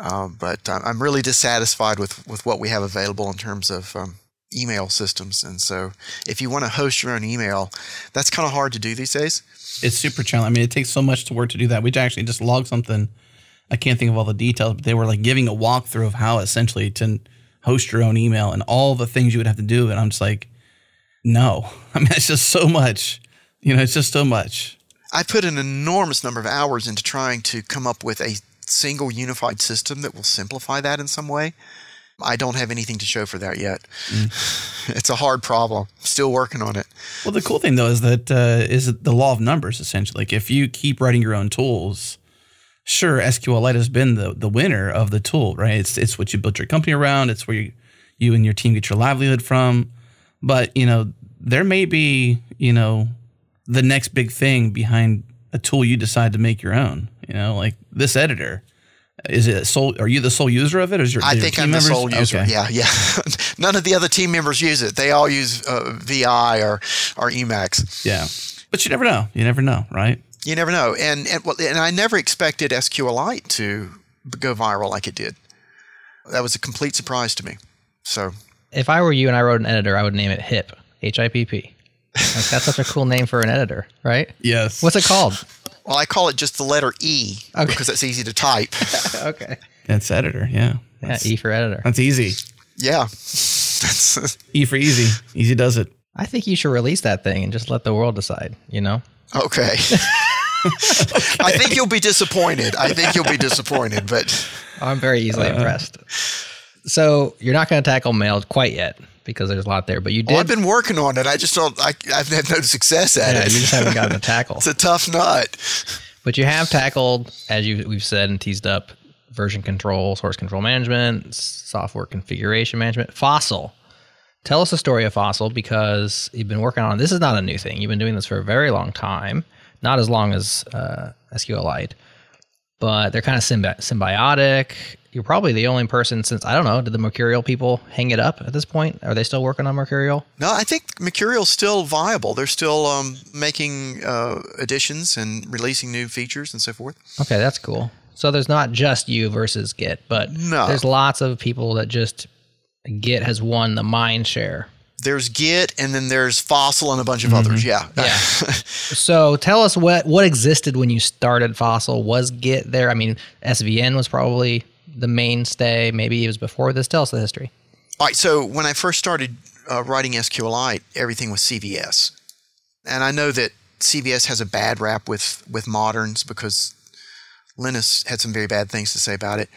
Um, but uh, I'm really dissatisfied with, with what we have available in terms of um, email systems. And so, if you want to host your own email, that's kind of hard to do these days. It's super challenging. I mean, it takes so much to work to do that. We actually just logged something. I can't think of all the details, but they were like giving a walkthrough of how essentially to host your own email and all the things you would have to do. And I'm just like, no. I mean, it's just so much. You know, it's just so much. I put an enormous number of hours into trying to come up with a single unified system that will simplify that in some way. I don't have anything to show for that yet. It's a hard problem. Still working on it. Well, the cool thing though is that uh, is the law of numbers essentially. Like if you keep writing your own tools, sure, SQLite has been the the winner of the tool, right? It's it's what you built your company around. It's where you you and your team get your livelihood from. But you know there may be you know the next big thing behind a tool you decide to make your own. You know, like this editor. Is it sole? Are you the sole user of it? Or is your I think I'm the members? sole user. Okay. Yeah, yeah. None of the other team members use it. They all use uh, VI or, or Emacs. Yeah, but you never know. You never know, right? You never know. And and, well, and I never expected SQLite to go viral like it did. That was a complete surprise to me. So If I were you and I wrote an editor, I would name it HIP, H I P P. Like, that's such a cool name for an editor, right? Yes. What's it called? Well, I call it just the letter E Okay. because it's easy to type. okay. It's editor. Yeah. Yeah, E for editor. That's easy. yeah. That's, E for easy. Easy does it. I think you should release that thing and just let the world decide, you know? okay. I think you'll be disappointed. I think you'll be disappointed, but I'm very easily uh-huh. impressed. So you're not going to tackle mail quite yet because there's a lot there, but you oh, did. well, I've been working on it. I just don't. I, I've had no success at yeah, it. you just haven't gotten a tackle. it's a tough nut. But you have tackled, as you, we've said and teased up, version control, source control management, software configuration management, Fossil. Tell us the story of Fossil because you've been working on it. this. Is not a new thing. You've been doing this for a very long time, not as long as uh, SQLite, but they're kind of symbi- symbiotic. You're probably the only person since I don't know. Did the Mercurial people hang it up at this point? Are they still working on Mercurial? No, I think Mercurial's still viable. They're still um, making uh, additions and releasing new features and so forth. Okay, that's cool. So there's not just you versus Git, but No. there's lots of people that just Git has won the mind share. There's Git, and then there's Fossil and a bunch of others. Yeah. Mm-hmm. Yeah. so tell us what what existed when you started Fossil. Was Git there? I mean, SVN was probably the mainstay. Maybe it was before this. Tell us the history. All right. So when I first started uh, writing SQLite, everything was CVS, and I know that CVS has a bad rap with with moderns because Linus had some very bad things to say about it.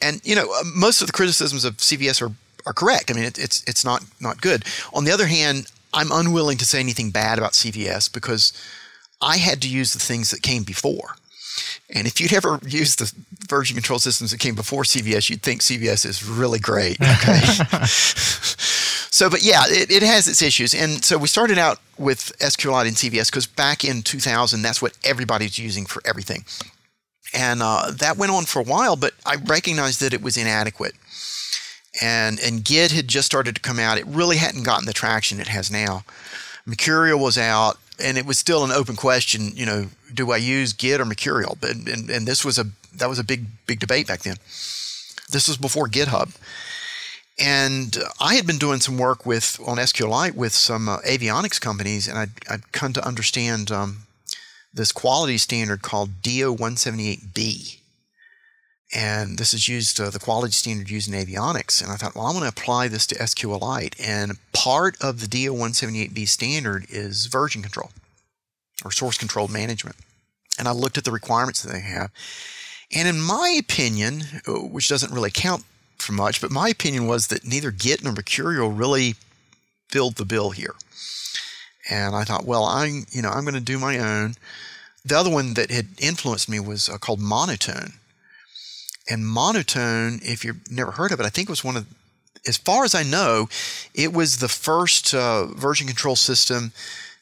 And you know, uh, most of the criticisms of CVS are are correct. I mean, it, it's it's not not good. On the other hand, I'm unwilling to say anything bad about CVS because I had to use the things that came before. And if you'd ever used the version control systems that came before CVS, you'd think CVS is really great. Okay. So, but yeah, it, it has its issues. And so we started out with SQLite and CVS because back in 2000, that's what everybody's using for everything. And uh, that went on for a while, but I recognized that it was inadequate. And, and Git had just started to come out. It really hadn't gotten the traction it has now. Mercurial was out, and it was still an open question. You know, do I use Git or Mercurial? But and, and this was a that was a big big debate back then. This was before GitHub, and I had been doing some work with on SQLite with some uh, avionics companies, and I'd, I'd come to understand um, this quality standard called DO 178B. And this is used, uh, the quality standard used in avionics. And I thought, well, I'm going to apply this to SQLite. And part of the DO 178B standard is version control or source control management. And I looked at the requirements that they have. And in my opinion, uh, which doesn't really count for much, but my opinion was that neither Git nor Mercurial really filled the bill here. And I thought, well, I'm, you know, I'm going to do my own. The other one that had influenced me was uh, called Monotone. And Monotone, if you've never heard of it, I think it was one of, as far as I know, it was the first uh, version control system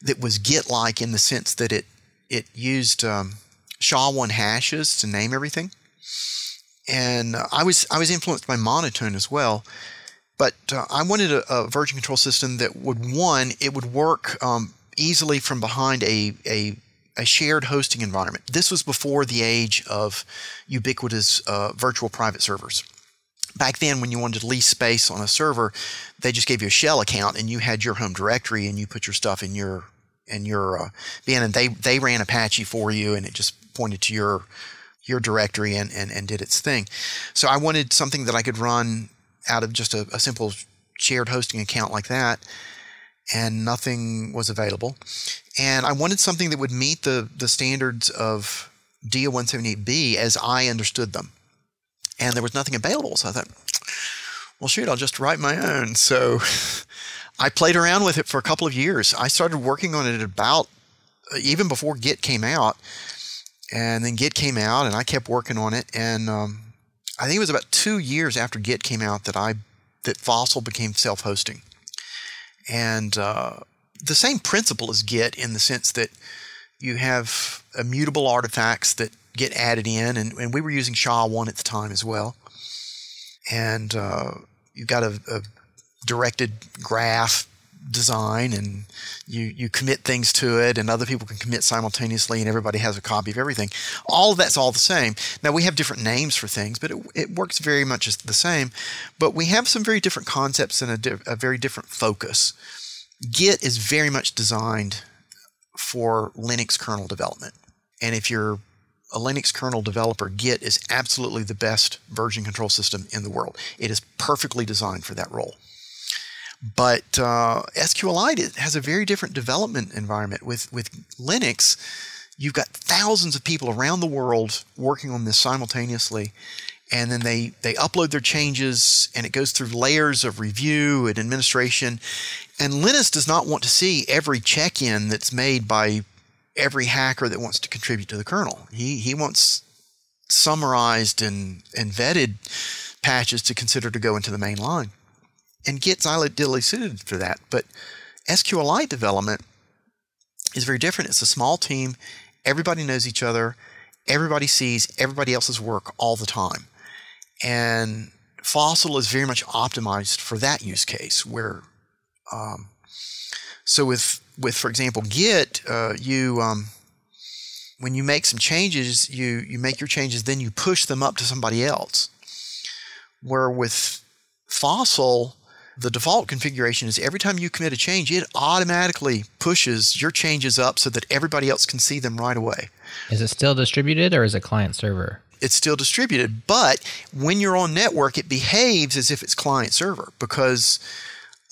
that was Git-like in the sense that it it used um, SHA-1 hashes to name everything. And uh, I was I was influenced by Monotone as well, but uh, I wanted a, a, version control system that would one it would work um, easily from behind a, a a shared hosting environment. This was before the age of ubiquitous uh, virtual private servers. Back then, when you wanted to lease space on a server, they just gave you a shell account and you had your home directory and you put your stuff in your in your uh, VN and they they ran Apache for you and it just pointed to your your directory and, and, and did its thing. So I wanted something that I could run out of just a, a simple shared hosting account like that and nothing was available. And I wanted something that would meet the, the standards of DO 178B as I understood them. And there was nothing available. So I thought, well, shoot, I'll just write my own. So I played around with it for a couple of years. I started working on it about even before Git came out. And then Git came out, and I kept working on it. And um, I think it was about two years after Git came out that I that Fossil became self-hosting. And uh, the same principle as Git in the sense that you have immutable artifacts that get added in, and, and we were using SHA-1 at the time as well. And uh, you've got a, a directed graph design and you you commit things to it and other people can commit simultaneously and everybody has a copy of everything. All of that's all the same. Now we have different names for things but it, it works very much as the same. But we have some very different concepts and a, di- a very different focus. Git is very much designed for linux kernel development. And if you're a Linux kernel developer, Git is absolutely the best version control system in the world. It is perfectly designed for that role. But uh, SQLite has a very different development environment. With with Linux, you've got thousands of people around the world working on this simultaneously, and then they they upload their changes, and it goes through layers of review and administration. And Linus does not want to see every check-in that's made by every hacker that wants to contribute to the kernel. He he wants summarized and and vetted patches to consider to go into the main line and Git's ideally suited for that. But SQLite development is very different. It's a small team. Everybody knows each other. Everybody sees everybody else's work all the time. And Fossil is very much optimized for that use case where, um, so with, with, for example, Git, uh, you, um, when you make some changes, you, you make your changes, then you push them up to somebody else. Where with Fossil, the default configuration is every time you commit a change, it automatically pushes your changes up so that everybody else can see them right away. Is it still distributed or is it client server? It's still distributed, but when you're on network, it behaves as if it's client server because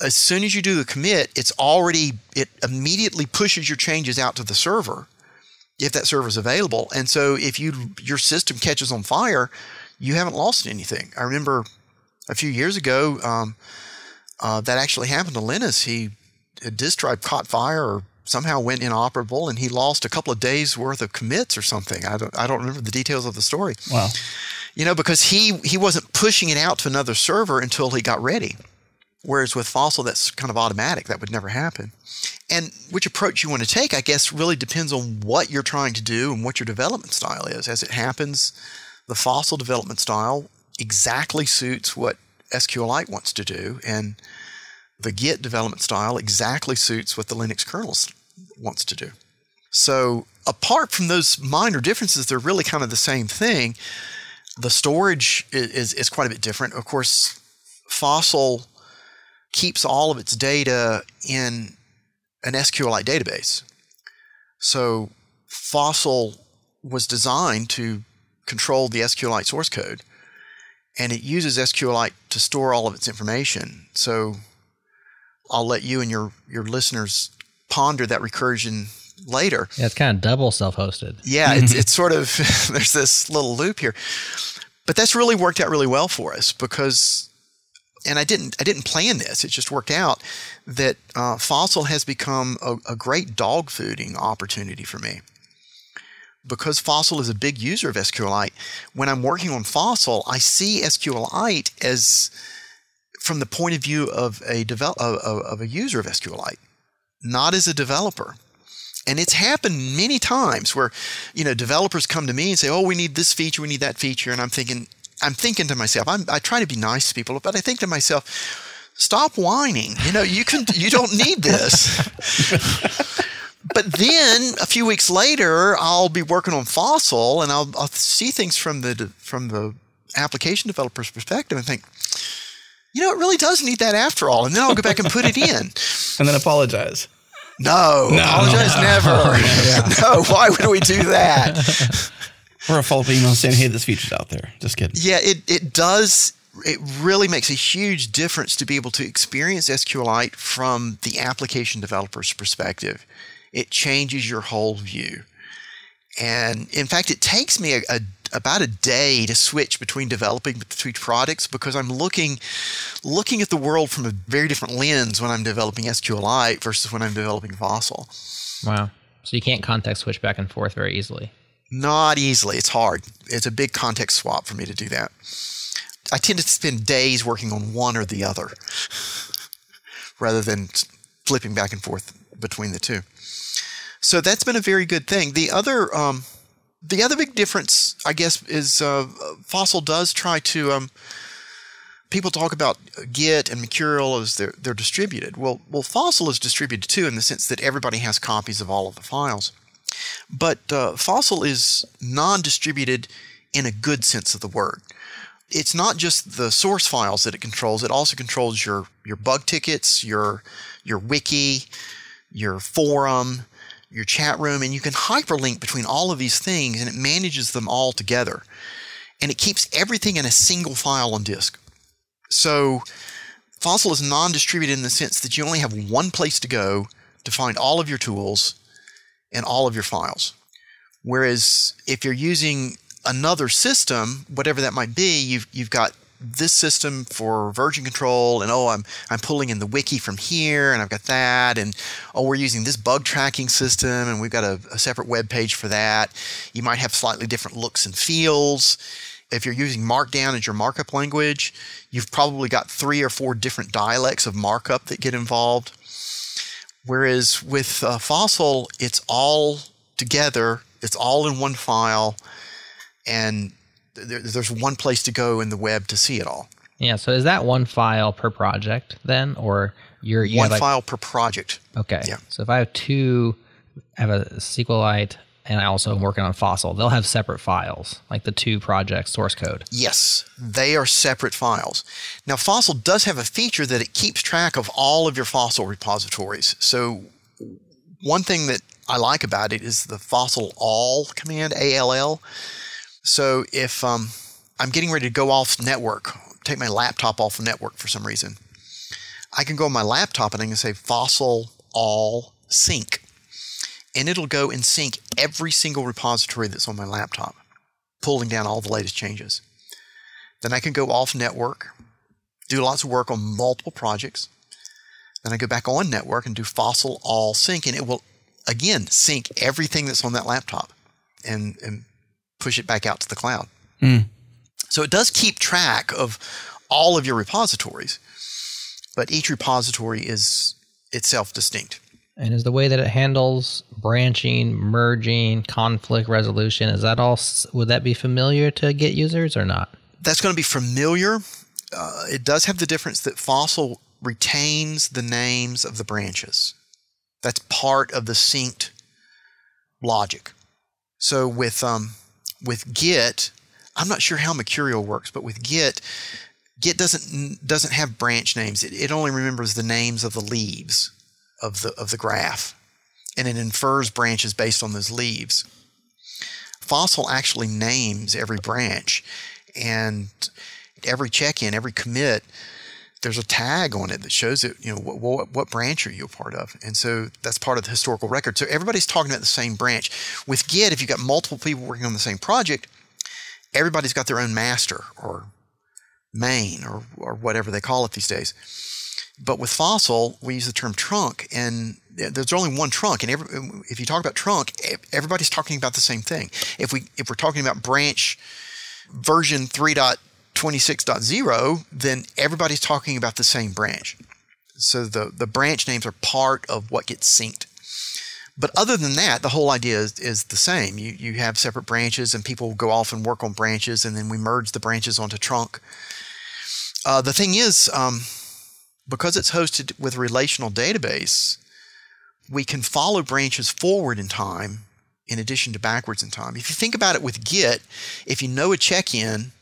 as soon as you do the commit, it's already, it immediately pushes your changes out to the server if that server is available. And so if you your system catches on fire, you haven't lost anything. I remember a few years ago, um, uh, that actually happened to Linus. He a disk drive caught fire or somehow went inoperable, and he lost a couple of days worth of commits or something. I don't I don't remember the details of the story. Wow. You know, because he he wasn't pushing it out to another server until he got ready. Whereas with Fossil, that's kind of automatic. That would never happen. And which approach you want to take, I guess, really depends on what you're trying to do and what your development style is. As it happens, the Fossil development style exactly suits what SQLite wants to do, and the Git development style exactly suits what the Linux kernel wants to do. So, apart from those minor differences, they're really kind of the same thing. The storage is, is, is quite a bit different. Of course, Fossil keeps all of its data in an SQLite database. So, Fossil was designed to control the SQLite source code, and it uses SQLite to store all of its information. So, I'll let you and your your listeners ponder that recursion later. Yeah, it's kind of double self-hosted. Yeah, it's it's sort of there's this little loop here, but that's really worked out really well for us because, and I didn't I didn't plan this. It just worked out that uh, Fossil has become a, a great dog fooding opportunity for me. Because Fossil is a big user of SQLite, when I'm working on Fossil, I see SQLite as from the point of view of a develop, of, of a user of SQLite, not as a developer. And it's happened many times where, you know, developers come to me and say, "Oh, we need this feature, we need that feature," and I'm thinking, I'm thinking to myself, I'm, I try to be nice to people, but I think to myself, stop whining. You know, you can, you don't need this. but then a few weeks later, I'll be working on Fossil, and I'll, I'll see things from the from the application developer's perspective, and think, you know, it really does need that after all. And then I'll go back and put it in. and then apologize. No, no apologize no. never. Yeah. no, why would we do that? or a email saying, hey, this feature's out there. Just kidding. Yeah, it, it does. It really makes a huge difference to be able to experience SQLite from the application developer's perspective. It changes your whole view. And in fact, it takes me a, a about a day to switch between developing between products because I'm looking looking at the world from a very different lens when I'm developing SQLite versus when I'm developing Fossil. Wow. So you can't context switch back and forth very easily. Not easily. It's hard. It's a big context swap for me to do that. I tend to spend days working on one or the other rather than flipping back and forth between the two. So that's been a very good thing. The other um, the other big difference, I guess, is uh, Fossil does try to. Um, people talk about Git and Mercurial as they're, they're distributed. Well, well, Fossil is distributed too in the sense that everybody has copies of all of the files. But uh, Fossil is non-distributed in a good sense of the word. It's not just the source files that it controls; it also controls your your bug tickets, your your wiki, your forum, your chat room, and you can hyperlink between all of these things and it manages them all together. And it keeps everything in a single file on disk. So Fossil is non distributed in the sense that you only have one place to go to find all of your tools and all of your files. Whereas if you're using another system, whatever that might be, you've, you've got this system for version control and oh I'm I'm pulling in the wiki from here and I've got that and oh we're using this bug tracking system and we've got a, a separate web page for that. You might have slightly different looks and feels. If you're using Markdown as your markup language, you've probably got three or four different dialects of markup that get involved. Whereas with uh, Fossil, it's all together, it's all in one file, and there, there's one place to go in the web to see it all. Yeah. So is that one file per project then, or you're you one like, file per project? Okay. Yeah. So if I have two, I have a SQLite and I also am working on Fossil, they'll have separate files, like the two projects source code. Yes, they are separate files. Now, Fossil does have a feature that it keeps track of all of your Fossil repositories. So, one thing that I like about it is the Fossil all command, ALL. So if um, I'm getting ready to go off network, take my laptop off network for some reason, I can go on my laptop and I can say fossil all sync. And it'll go and sync every single repository that's on my laptop, pulling down all the latest changes. Then I can go off network, do lots of work on multiple projects. Then I go back on network and do fossil all sync, and it will again sync everything that's on that laptop and, and push it back out to the cloud. Mm. So it does keep track of all of your repositories. but each repository is itself distinct. And is the way that it handles branching, merging, conflict resolution, is that all, would that be familiar to Git users or not? That's going to be familiar. Uh, it does have the difference that Fossil retains the names of the branches. That's part of the synced logic. So with um, with Git, I'm not sure how Mercurial works, but with Git, Git doesn't doesn't have branch names. It, it only remembers the names of the leaves of the of the graph, and it infers branches based on those leaves. Fossil actually names every branch, and every check-in, every commit, there's a tag on it that shows it. You know what, what, what branch are you a part of, and so that's part of the historical record. So everybody's talking about the same branch. With Git, if you've got multiple people working on the same project, everybody's got their own master or main or, or whatever they call it these days. But with Fossil, we use the term trunk, and there's only one trunk. And every, if you talk about trunk, everybody's talking about the same thing. If we if we're talking about branch version 3.26.0, then everybody's talking about the same branch. So the the branch names are part of what gets synced. But other than that, the whole idea is, is the same. You you have separate branches, and people go off and work on branches, and then we merge the branches onto trunk. Uh, the thing is, um, because it's hosted with a relational database, we can follow branches forward in time in addition to backwards in time. If you think about it with Git, if you know a check in,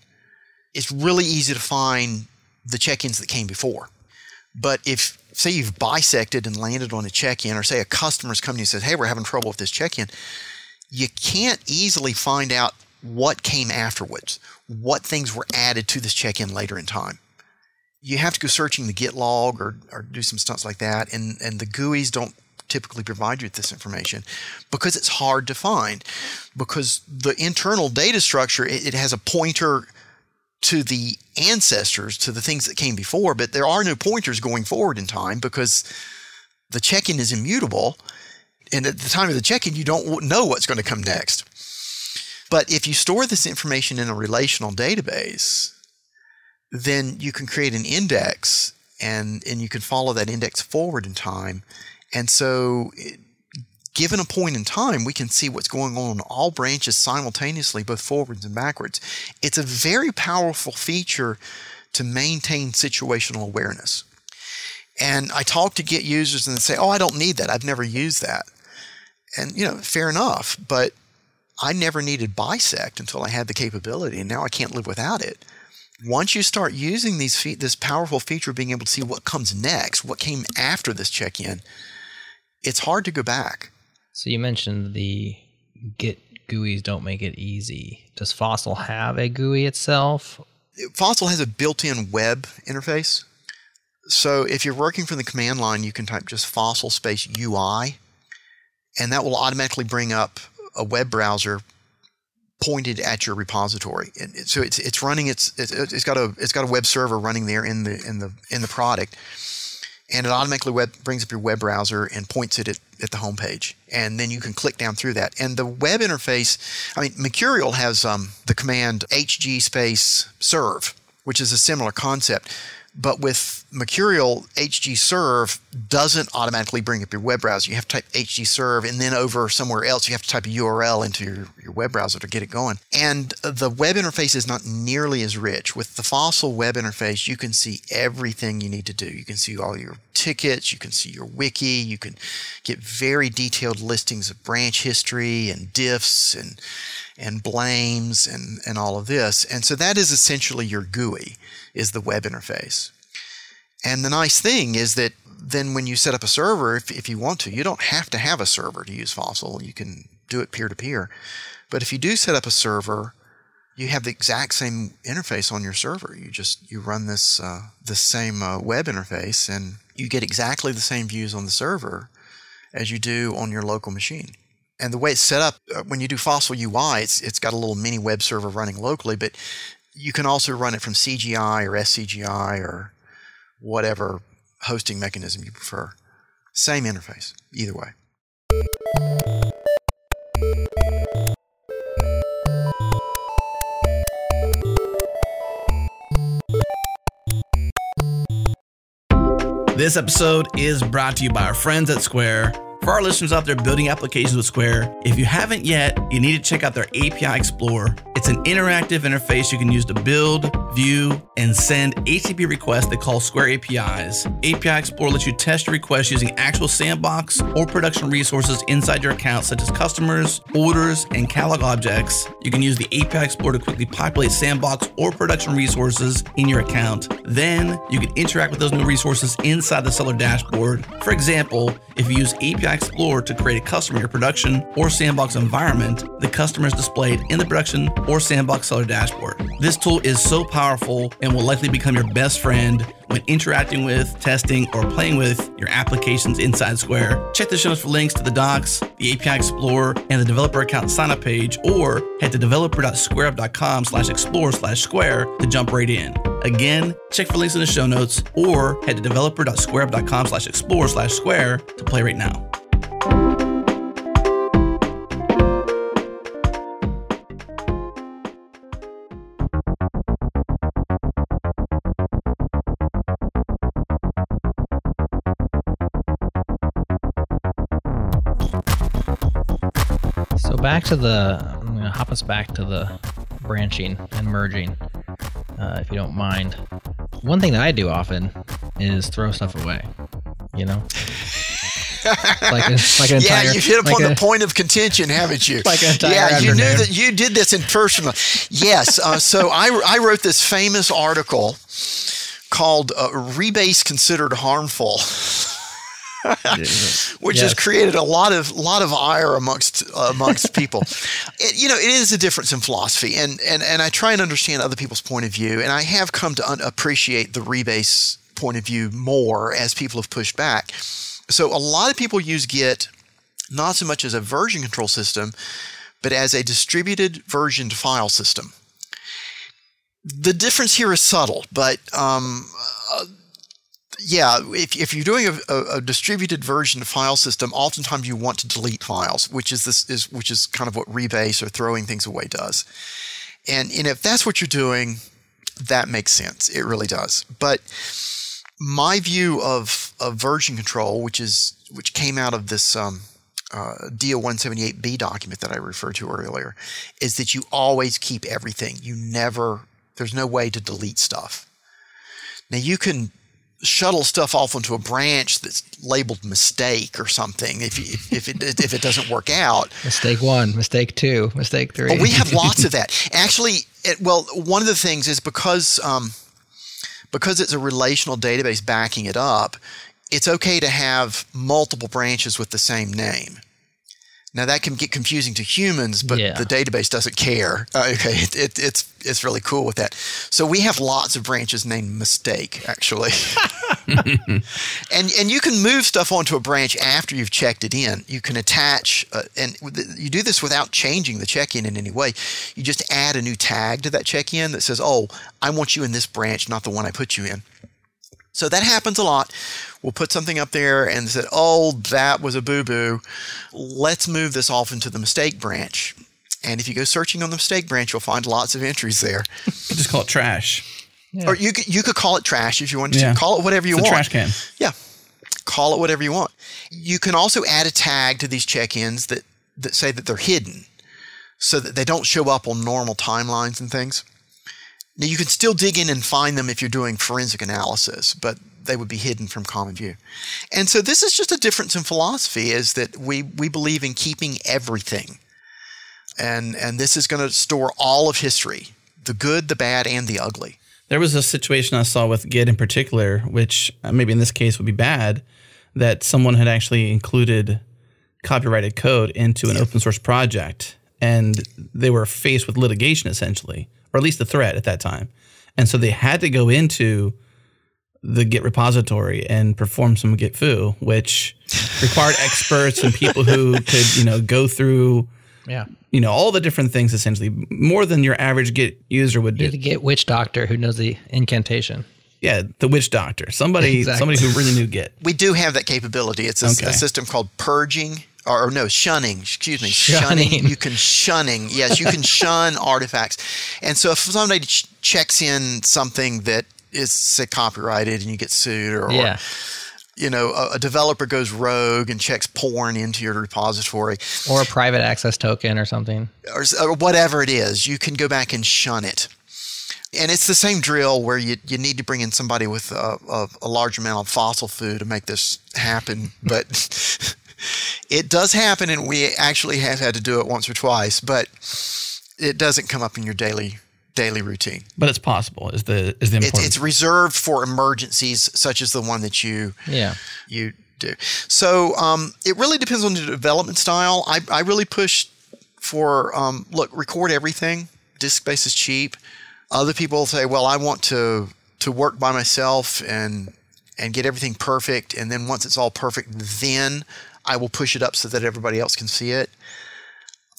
it's really easy to find the check ins that came before. But if, say, you've bisected and landed on a check in, or say a customer's coming and says, hey, we're having trouble with this check in, you can't easily find out what came afterwards, what things were added to this check in later in time you have to go searching the git log or, or do some stunts like that and, and the GUIs don't typically provide you with this information because it's hard to find because the internal data structure it, it has a pointer to the ancestors to the things that came before but there are no pointers going forward in time because the check-in is immutable and at the time of the check-in you don't know what's going to come next but if you store this information in a relational database then you can create an index and and you can follow that index forward in time. And so given a point in time, we can see what's going on in all branches simultaneously, both forwards and backwards. It's a very powerful feature to maintain situational awareness. And I talk to Git users and say, "Oh, I don't need that. I've never used that." And you know, fair enough, but I never needed bisect until I had the capability, and now I can't live without it once you start using these fe- this powerful feature of being able to see what comes next, what came after this check-in, it's hard to go back. So you mentioned the Git GUIs don't make it easy. Does Fossil have a GUI itself? Fossil has a built-in web interface. So if you're working from the command line, you can type just Fossil space UI, and that will automatically bring up a web browser pointed at your repository. And so it's it's running its it's got a it's got a web server running there in the in the in the product, and it automatically web brings up your web browser and points it at, at the home page, and then you can click down through that. And the web interface, I mean, Mercurial has um, the command hg space serve, which is a similar concept. But with Mercurial, hgserve doesn't automatically bring up your web browser. You have to type hgserve, and then over somewhere else, you have to type a URL into your, your web browser to get it going. And the web interface is not nearly as rich. With the Fossil web interface, you can see everything you need to do. You can see all your tickets, you can see your wiki, you can get very detailed listings of branch history and diffs and and blames and, and all of this. And so that is essentially your GUI, is the web interface. And the nice thing is that then when you set up a server, if, if you want to, you don't have to have a server to use Fossil. You can do it peer to peer. But if you do set up a server, you have the exact same interface on your server. You just you run this uh, the same uh, web interface, and you get exactly the same views on the server as you do on your local machine and the way it's set up uh, when you do Fossil UI, it's it's got a little mini web server running locally, but you can also run it from CGI or SCGI or whatever hosting mechanism you prefer. Same interface, either way. This episode is brought to you by our friends at Square. For our listeners out there building applications with Square, if you haven't yet, you need to check out their API Explorer. It's an interactive interface you can use to build, view, and send HTTP requests that call Square APIs. API Explorer lets you test your requests using actual sandbox or production resources inside your account, such as customers, orders, and catalog objects. You can use the API Explorer to quickly populate sandbox or production resources in your account. Then you can interact with those new resources inside the seller dashboard. For example, if you use API Explorer to create a customer in your production or sandbox environment, the customer is displayed in the production or sandbox seller dashboard. This tool is so powerful and will likely become your best friend when interacting with, testing, or playing with your applications inside Square. Check the show notes for links to the docs, the API Explorer, and the developer account sign-up page, or head to developer.squareup.com slash explore slash square to jump right in. Again, check for links in the show notes, or head to developer.squareup.com slash explore slash square to play right now. Back to the, I'm gonna hop us back to the branching and merging, uh, if you don't mind. One thing that I do often is throw stuff away. You know, like a, like an yeah, you've hit upon like a- the point of contention, haven't you? Like an entire yeah, you knew that you did this in personal. Yes, uh, so I, I wrote this famous article called uh, "Rebase Considered Harmful." which has created a lot of lot of ire amongst uh, amongst people. It, you know, it is a difference in philosophy, and and and I try and understand other people's point of view, and I have come to un- appreciate the rebase point of view more as people have pushed back. So a lot of people use Git not so much as a version control system, but as a distributed versioned file system. The difference here is subtle, but um, yeah, if, if you're doing a, a, a distributed version file system, oftentimes you want to delete files, which is this is which is kind of what rebase or throwing things away does. And and if that's what you're doing, that makes sense. It really does. But my view of, of version control, which is which came out of this um, uh, DO 178B document that I referred to earlier, is that you always keep everything. You never there's no way to delete stuff. Now you can shuttle stuff off onto a branch that's labeled mistake or something if you, if it if it doesn't work out. mistake one, mistake two, mistake three. But we have lots of that. Actually, it, well, one of the things is because um, because it's a relational database backing it up, it's okay to have multiple branches with the same name. Now that can get confusing to humans, but Yeah. the database doesn't care. Uh, okay, it, it, it's it's really cool with that. So we have lots of branches named mistake actually, and and you can move stuff onto a branch after you've checked it in. You can attach, uh, and you do this without changing the check-in in any way. You just add a new tag to that check-in that says, "Oh, I want you in this branch, not the one I put you in." So that happens a lot. We'll put something up there and said, "Oh, that was a boo-boo. Let's move this off into the mistake branch." And if you go searching on the mistake branch, you'll find lots of entries there. Just call it trash. Yeah. Or you could, you could call it trash if you wanted Yeah. to. Call it whatever you It's a want. trash can. Yeah. Call it whatever you want. You can also add a tag to these check-ins that, that say that they're hidden so that they don't show up on normal timelines and things. Now you can still dig in and find them if you're doing forensic analysis, but they would be hidden from common view. And so this is just a difference in philosophy is that we, we believe in keeping everything. And and this is going to store all of history, the good, the bad, and the ugly. There was a situation I saw with Git in particular, which uh, maybe in this case would be bad, that someone had actually included copyrighted code into an open source project, and they were faced with litigation essentially, or at least the threat at that time, and so they had to go into the Git repository and perform some Git foo, which required experts and people who could you know go through yeah. you know all the different things essentially more than your average Git user would You do. have to get witch doctor who knows the incantation. Yeah, the witch doctor. Somebody Exactly. somebody who really knew Git. We do have that capability. It's a, Okay. a system called purging, or, no, shunning. Excuse me, Shunning. You can shunning. Yes, you can shun artifacts. And so if somebody ch- checks in something that is say copyrighted and you get sued, or, or you know a, a developer goes rogue and checks porn into your repository or a private access token or something. or, or whatever it is, you can go back and shun it. And it's the same drill where you, you need to bring in somebody with a, a, a large amount of fossil food to make this happen. But it does happen, and we actually have had to do it once or twice. But it doesn't come up in your daily daily routine. But it's possible. Is the is the It's, important? it's reserved for emergencies such as the one that you Yeah. you do. So um, it really depends on the development style. I, I really push for um, look, record everything. Disk space is cheap. Other people say, well, I want to to work by myself and and get everything perfect, and then once it's all perfect, then I will push it up so that everybody else can see it.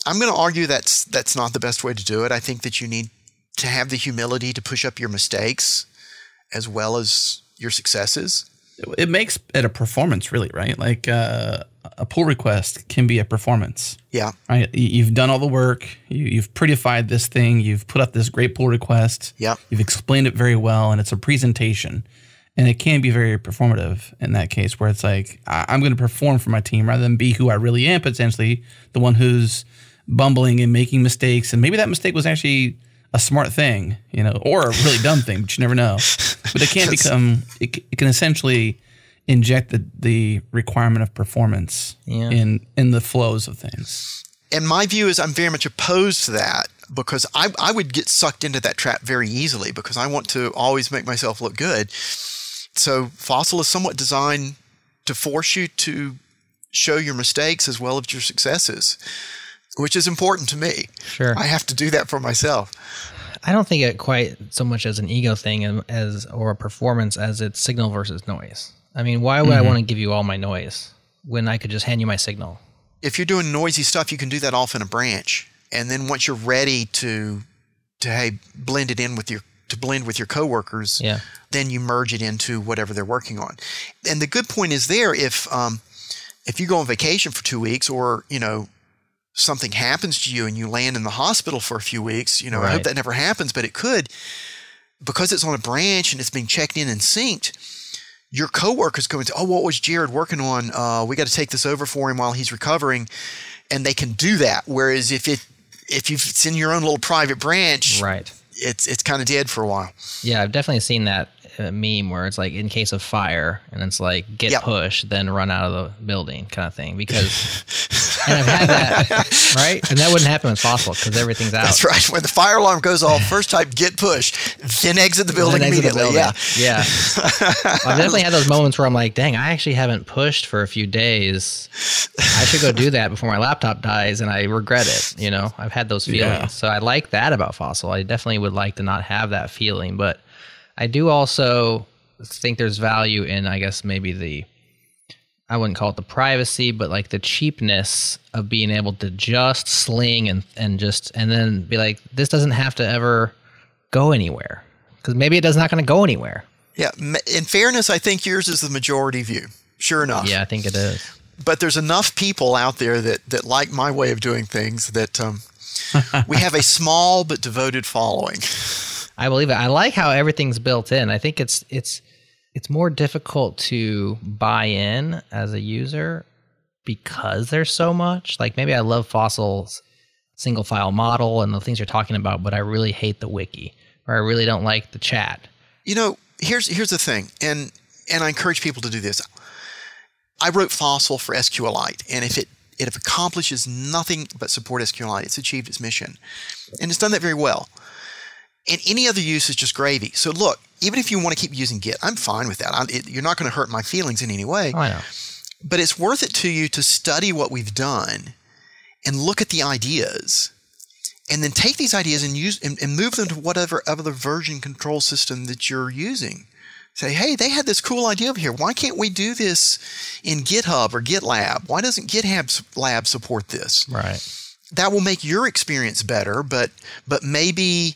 I'm going to argue that's that's not the best way to do it. I think that you need to have the humility to push up your mistakes as well as your successes. it makes it a performance, really, right? Like uh, a pull request can be a performance. Yeah. right? You- You've done all the work. You, you've prettified this thing. You've put up this great pull request. Yeah. You've explained it very well, and it's a presentation. And it can be very performative in that case, where it's like I, I'm going to perform for my team rather than be who I really am. Potentially the one who's bumbling and making mistakes, and maybe that mistake was actually a smart thing, you know, or a really dumb thing, but you never know. But it can become it, c- it can essentially inject the the requirement of performance Yeah. in in the flows of things. and my view is I'm very much opposed to that because I, I would get sucked into that trap very easily because I want to always make myself look good. So Fossil is somewhat designed to force you to show your mistakes as well as your successes, which is important to me. Sure. I have to do that for myself. I don't think it quite so much as an ego thing as or a performance as it's signal versus noise. I mean, why would I mm-hmm. want to give you all my noise when I could just hand you my signal? If you're doing noisy stuff, you can do that off in a branch. And then once you're ready to to hey blend it in with your to blend with your coworkers, Yeah. then you merge it into whatever they're working on. And the good point is there if um, if you go on vacation for two weeks or you know something happens to you and you land in the hospital for a few weeks, you know I hope that never happens, but it could because it's on a branch and it's being checked in and synced. Your coworkers go into, oh, what was Jared working on? Uh, we got to take this over for him while he's recovering, and they can do that. Whereas if it if you've it's in your own little private branch, Right. It's it's kind of dead for a while. Yeah, I've definitely seen that uh, meme where it's like in case of fire and it's like git Yep. push then run out of the building kind of thing because and I've had that right and that wouldn't happen with fossil because everything's out. That's right. When the fire alarm goes off, first type git pushed then exit the building exit the immediately. building. Yeah. yeah. I've definitely had those moments where I'm like, dang, I actually haven't pushed for a few days. I should go do that before my laptop dies, and I regret it. You know, I've had those feelings. Yeah. So I like that about Fossil. I definitely would like to not have that feeling, but I do also think there's value in, I guess, maybe the. I wouldn't call it the privacy, but like the cheapness of being able to just sling and and just and then be like, this doesn't have to ever go anywhere because maybe it does not going to go anywhere. Yeah. In fairness, I think yours is the majority view. Sure enough. Yeah, I think it is. But there's enough people out there that that like my way of doing things that um, we have a small but devoted following. I believe it. I like how everything's built in. I think it's it's it's more difficult to buy in as a user because there's so much. Like maybe I love Fossil's single file model and the things you're talking about, but I really hate the wiki or I really don't like the chat. You know, here's here's the thing, and and I encourage people to do this. I wrote Fossil for SQLite, and if it it accomplishes nothing but support SQLite, it's achieved its mission, and it's done that very well. And any other use is just gravy. So look, even if you want to keep using Git, I'm fine with that. I'm, it, you're not going to hurt my feelings in any way. Oh, I know. But it's worth it to you to study what we've done and look at the ideas and then take these ideas and use and, and move them to whatever other version control system that you're using. Say, hey, they had this cool idea over here. Why can't we do this in GitHub or GitLab? Why doesn't GitHub Lab support this? Right. That will make your experience better, but but maybe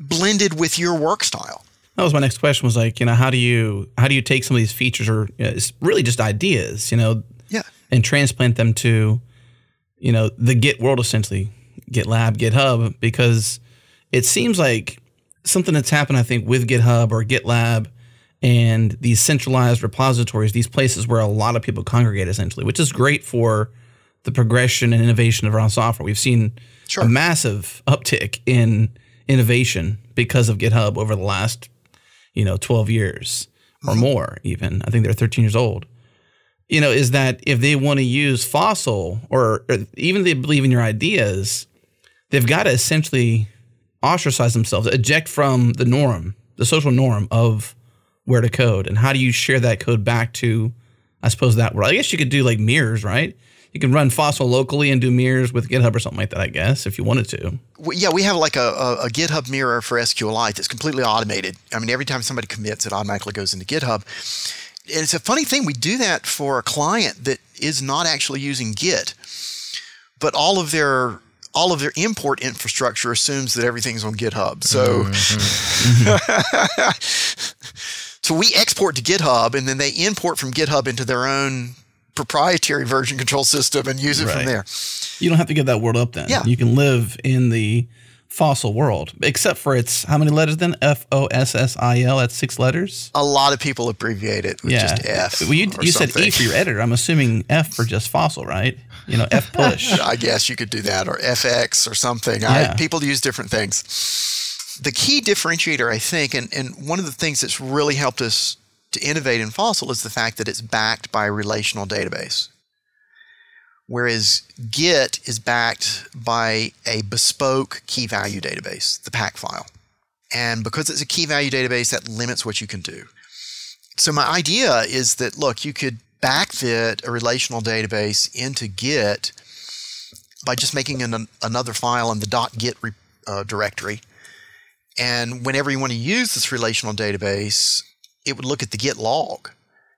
blended with your work style. That was my next question. Was like, you know, how do you how do you take some of these features or you know, it's really just ideas, you know, Yeah. and transplant them to, you know, the Git world essentially, GitLab, GitHub, because it seems like something that's happened, I think, with GitHub or GitLab and these centralized repositories, these places where a lot of people congregate essentially, which is great for the progression and innovation of our software. We've seen Sure. a massive uptick in innovation because of GitHub over the last, you know, 12 years or mm-hmm. more even. I think they're 13 years old. You know, is that if they want to use Fossil or, or even they believe in your ideas, they've got to essentially ostracize themselves, eject from the norm, the social norm of where to code. And how do you share that code back to, I suppose, that world? I guess you could do like mirrors, right? You can run Fossil locally and do mirrors with GitHub or something like that, I guess, if you wanted to. Yeah, we have like a, a, a GitHub mirror for SQLite that's completely automated. I mean, every time somebody commits, it automatically goes into GitHub. And it's a funny thing. We do that for a client that is not actually using Git, but all of their all of their import infrastructure assumes that everything's on GitHub. So, mm-hmm. so we export to GitHub, and then they import from GitHub into their own proprietary version control system and use it Right. from there. You don't have to give that world up then. Yeah. You can live in the fossil world, except for it's how many letters then? F O S S I L. That's six letters. A lot of people abbreviate it with just F. Well, you, you said. E for your editor. I'm assuming F for just fossil, right? You know, F push. I guess you could do that, or FX or something. Yeah. I, people use different things. The key differentiator, I think, and, and one of the things that's really helped us to innovate in Fossil is the fact that it's backed by a relational database. Whereas Git is backed by a bespoke key value database, the pack file. And because it's a key value database, that limits what you can do. So my idea is that look, you could backfit a relational database into Git by just making an, another file in the .git re, uh, directory. And whenever you want to use this relational database, it would look at the Git log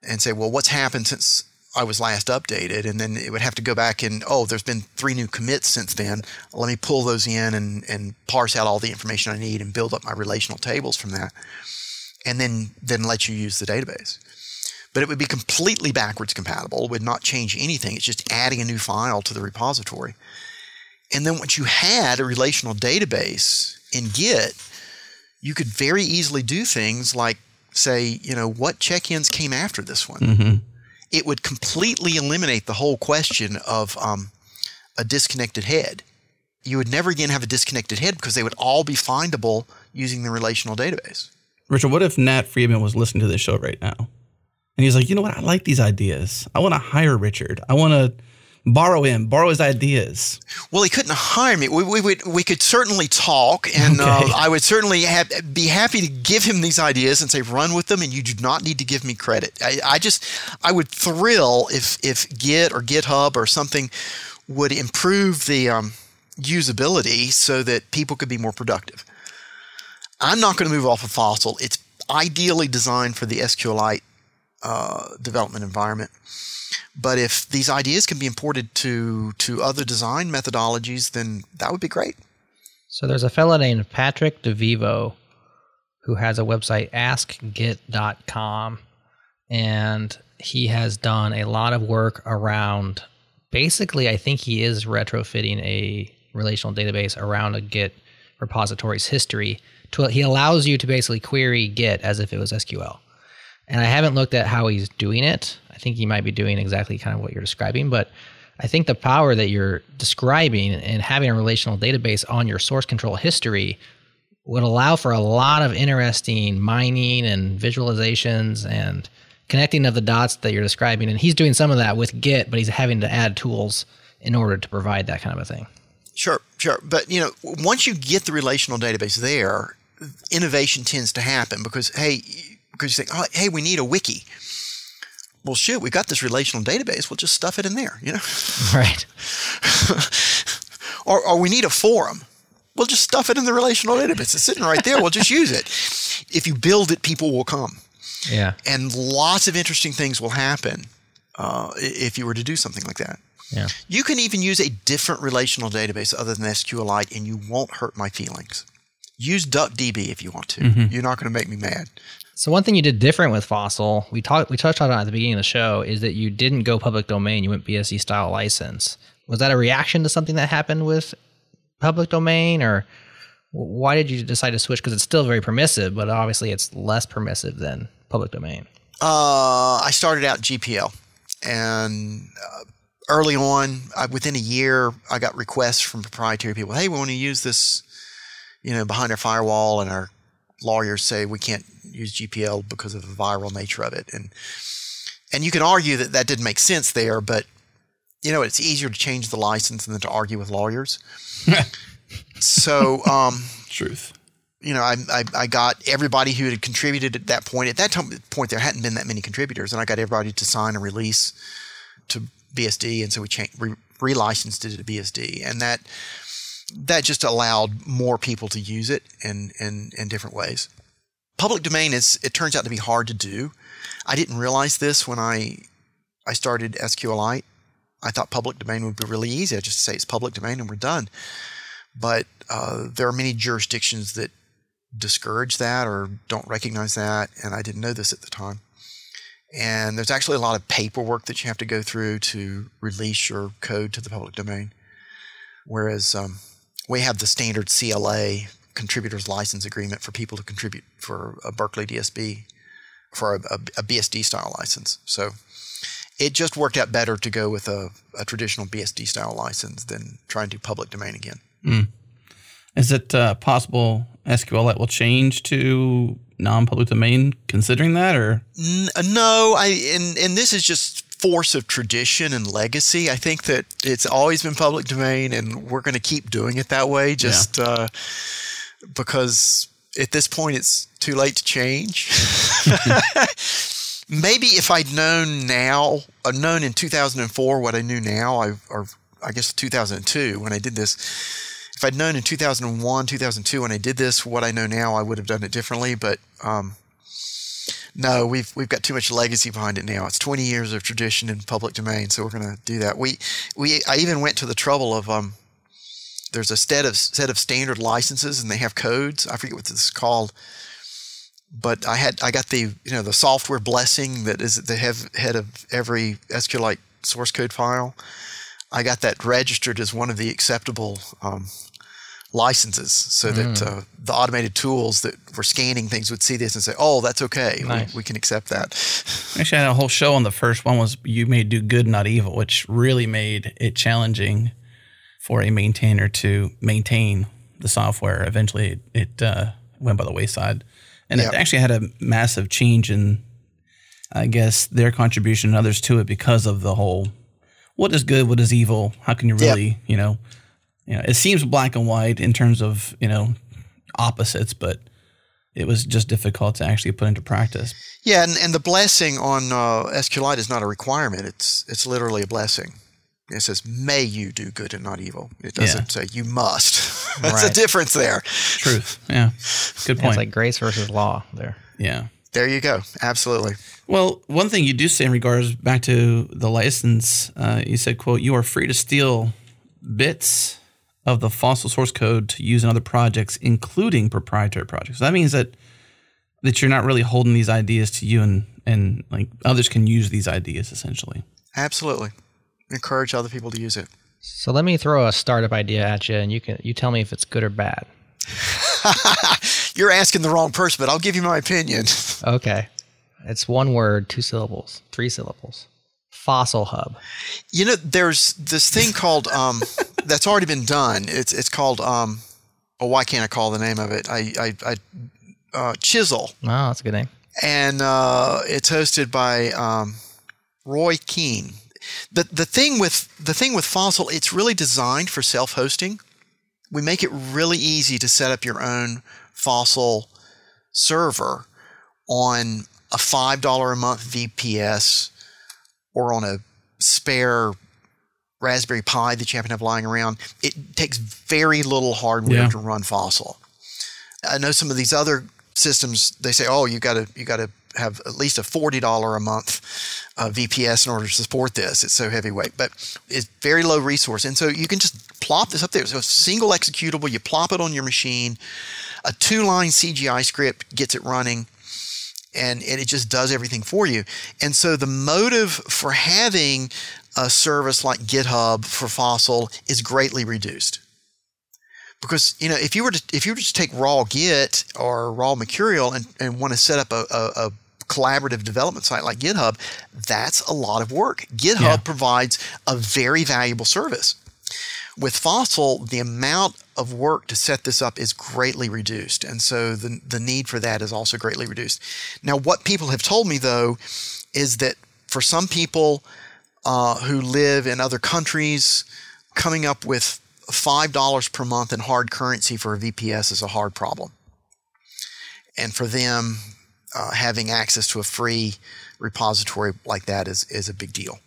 and say, well, what's happened since I was last updated? And then it would have to go back and, oh, there's been three new commits since then. Let me pull those in and, and parse out all the information I need and build up my relational tables from that. And then, then let you use the database but it would be completely backwards compatible, would not change anything. It's just adding a new file to the repository. And then once you had a relational database in Git, you could very easily do things like say, you know, what check-ins came after this one. Mm-hmm. It would completely eliminate the whole question of um, a disconnected head. You would never again have a disconnected head because they would all be findable using the relational database. Richard, what if Nat Friedman was listening to this show right now? And he's like, you know what? I like these ideas. I want to hire Richard. I want to borrow him, borrow his ideas. Well, he couldn't hire me. We, we would we could certainly talk, and uh, I would certainly have, be happy to give him these ideas and say run with them. And you do not need to give me credit. I, I just I would thrill if if Git or GitHub or something would improve the um, usability so that people could be more productive. I'm not going to move off of Fossil. It's ideally designed for the SQLite uh, development environment. But if these ideas can be imported to to other design methodologies, then that would be great. So there's a fellow named Patrick DeVivo who has a website, askgit.com, and he has done a lot of work around basically, I think he is retrofitting a relational database around a Git repository's history. To, he allows you to basically query Git as if it was SQL. And I haven't looked at how he's doing it. I think he might be doing exactly kind of what you're describing, but I think the power that you're describing and having a relational database on your source control history would allow for a lot of interesting mining and visualizations and connecting of the dots that you're describing. And he's doing some of that with Git, but he's having to add tools in order to provide that kind of a thing. Sure, sure. But you know, once you get the relational database there, innovation tends to happen because hey, because you think, oh, hey, we need a wiki. Well, shoot, we've got this relational database. We'll just stuff it in there, you know. Right. or, or we need a forum. We'll just stuff it in the relational database. It's sitting right there. We'll just use it. If you build it, people will come, Yeah. and lots of interesting things will happen uh, if you were to do something like that. Yeah. You can even use a different relational database other than SQLite, and you won't hurt my feelings. Use DuckDB if you want to. You're not going to make me mad. So one thing you did different with Fossil, we talked we touched on it at the beginning of the show, is that you didn't go public domain, you went BSD style license. Was that a reaction to something that happened with public domain, or why did you decide to switch? Because it's still very permissive, but obviously it's less permissive than public domain? Uh, I started out GPL, and uh, early on, I, within a year, I got requests from proprietary people. Hey, we want to use this, you know, behind our firewall, and our lawyers say we can't use GPL because of the viral nature of it, and and you can argue that that didn't make sense there, but you know, it's easier to change the license than to argue with lawyers. so, um, truth. You know, I, I, I got everybody who had contributed at that point. At that time, point, there hadn't been that many contributors, and I got everybody to sign a release to BSD, and so we changed, re- relicensed it to BSD, and that that just allowed more people to use it in in, in different ways. Public domain is it turns out to be hard to do. I didn't realize this when I I started SQLite. I thought public domain would be really easy. I just say it's public domain and we're done. But uh, there are many jurisdictions that discourage that or don't recognize that, and I didn't know this at the time. And there's actually a lot of paperwork that you have to go through to release your code to the public domain. Whereas um, we have the standard CLA contributors license agreement for people to contribute for a Berkeley DSB for a, a, a BSD style license. So it just worked out better to go with a, a traditional BSD style license than trying to do public domain again. Mm. Is it uh, possible SQLite will change to non-public domain considering that or N- no I and and this is just force of tradition and legacy I think that it's always been public domain and we're going to keep doing it that way just yeah. uh, because at this point it's too late to change maybe if I'd known now, uh, known in 2004 what I knew now, I, or I guess 2002 when I did this, if I'd known in 2001, 2002 when I did this what I know now, I would have done it differently. But um, no, we've we've got too much legacy behind it now. It's 20 years of tradition in public domain, so we're going to do that. We we I even went to the trouble of um, there's a set of set of standard licenses and they have codes. I forget what this is called but I had I got the you know the software blessing that is the head of every SQLite source code file. I got that registered as one of the acceptable um, licenses, so mm. that uh, the automated tools that were scanning things would see this and say, "Oh, that's okay. Nice. We, we, can accept that." Actually, I had a whole show on the first one was you may do good, not evil, which really made it challenging for a maintainer to maintain the software. Eventually, it, it uh, went by the wayside and yep. it actually had a massive change in, I guess, their contribution and others to it because of the whole what is good, what is evil, how can you really, yep. you know, you know, it seems black and white in terms of you know opposites, but it was just difficult to actually put into practice. Yeah, and, and the blessing on uh, SQLite is not a requirement; it's it's literally a blessing. It says, "May you do good and not evil." It doesn't yeah. say you must. That's right. a difference there. Truth. Yeah. Good point. Yeah, it's like grace versus law there. Yeah. There you go. Absolutely. Well, one thing you do say in regards back to the license, uh, you said, "quote You are free to steal bits of the fossil source code to use in other projects, including proprietary projects." So that means that that you're not really holding these ideas to you, and and like others can use these ideas essentially. Absolutely encourage other people to use it. So let me throw a startup idea at you, and you can you tell me if it's good or bad. You're asking the wrong person, but I'll give you my opinion. okay, it's one word, two syllables, three syllables. Fossil Hub. You know, there's this thing called um, that's already been done. It's it's called um, oh, why can't I call the name of it? I I, I uh, Chisel. Oh, that's a good name. And uh, it's hosted by um, Roy Keene the the thing with the thing with Fossil, it's really designed for self-hosting. We make it really easy to set up your own Fossil server on a five dollar a month VPS or on a spare Raspberry Pi that you happen to have lying around. It takes very little hardware yeah. to run Fossil. I know some of these other systems they say, oh, you got to you got to have at least a forty dollar a month uh, VPS in order to support this. It's so heavyweight, but it's very low resource, and so you can just plop this up there. So a single executable, you plop it on your machine. A two line CGI script gets it running. And, and it just does everything for you. And so the motive for having a service like GitHub for Fossil is greatly reduced because you know if you were to if you were to take raw git or raw mercurial and, and want to set up a, a, a collaborative development site like GitHub, that's a lot of work. GitHub Yeah. provides a very valuable service. With Fossil, the amount of work to set this up is greatly reduced. And so the, the need for that is also greatly reduced. Now, what people have told me, though, is that for some people uh, who live in other countries, coming up with $5 per month in hard currency for a VPS is a hard problem. And for them, uh, having access to a free repository like that is, is a big deal.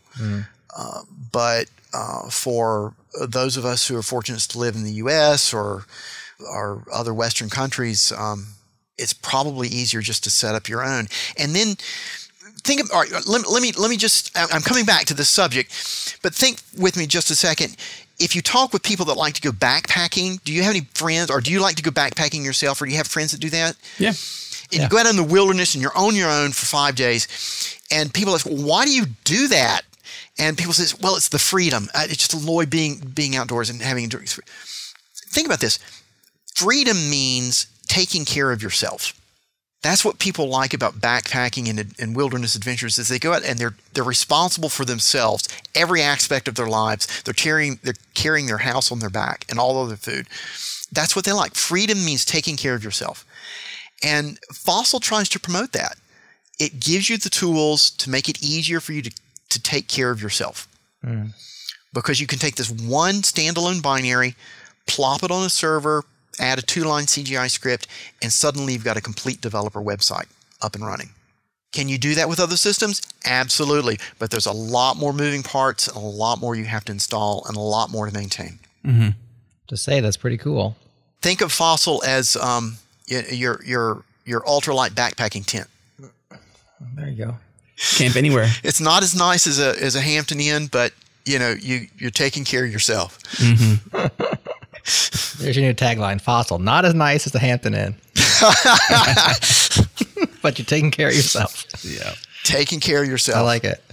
Uh, but uh, for those of us who are fortunate to live in the U.S. or or other Western countries, um, it's probably easier just to set up your own. And then think of all right, let, let me let me just I'm coming back to this subject, but think with me just a second. If you talk with people that like to go backpacking, do you have any friends or do you like to go backpacking yourself or do you have friends that do that? Yeah. And you go out in the wilderness and you're on your own for five days, and people ask, well, why do you do that? And people say, well, it's the freedom. Uh, it's just enjoy being being outdoors and having. Think about this. Freedom means taking care of yourself. That's what people like about backpacking and, and wilderness adventures is they go out and they're they're responsible for themselves, every aspect of their lives. They're carrying they're carrying their house on their back and all of their food. That's what they like. Freedom means taking care of yourself. And Fossil tries to promote that. It gives you the tools to make it easier for you to, to take care of yourself. Because you can take this one standalone binary, plop it on a server, add a two line CGI script, and suddenly you've got a complete developer website up and running. Can you do that with other systems? Absolutely. But there's a lot more moving parts and a lot more you have to install and a lot more to maintain. To say that's pretty cool. Think of Fossil as um, your, your, your ultralight backpacking tent. There you go. Camp anywhere. it's not as nice as a as a Hampton Inn, but you know you you're taking care of yourself. There's your new tagline: "Fossil, not as nice as the Hampton Inn, but you're taking care of yourself." Yeah. Taking care of yourself. I like it.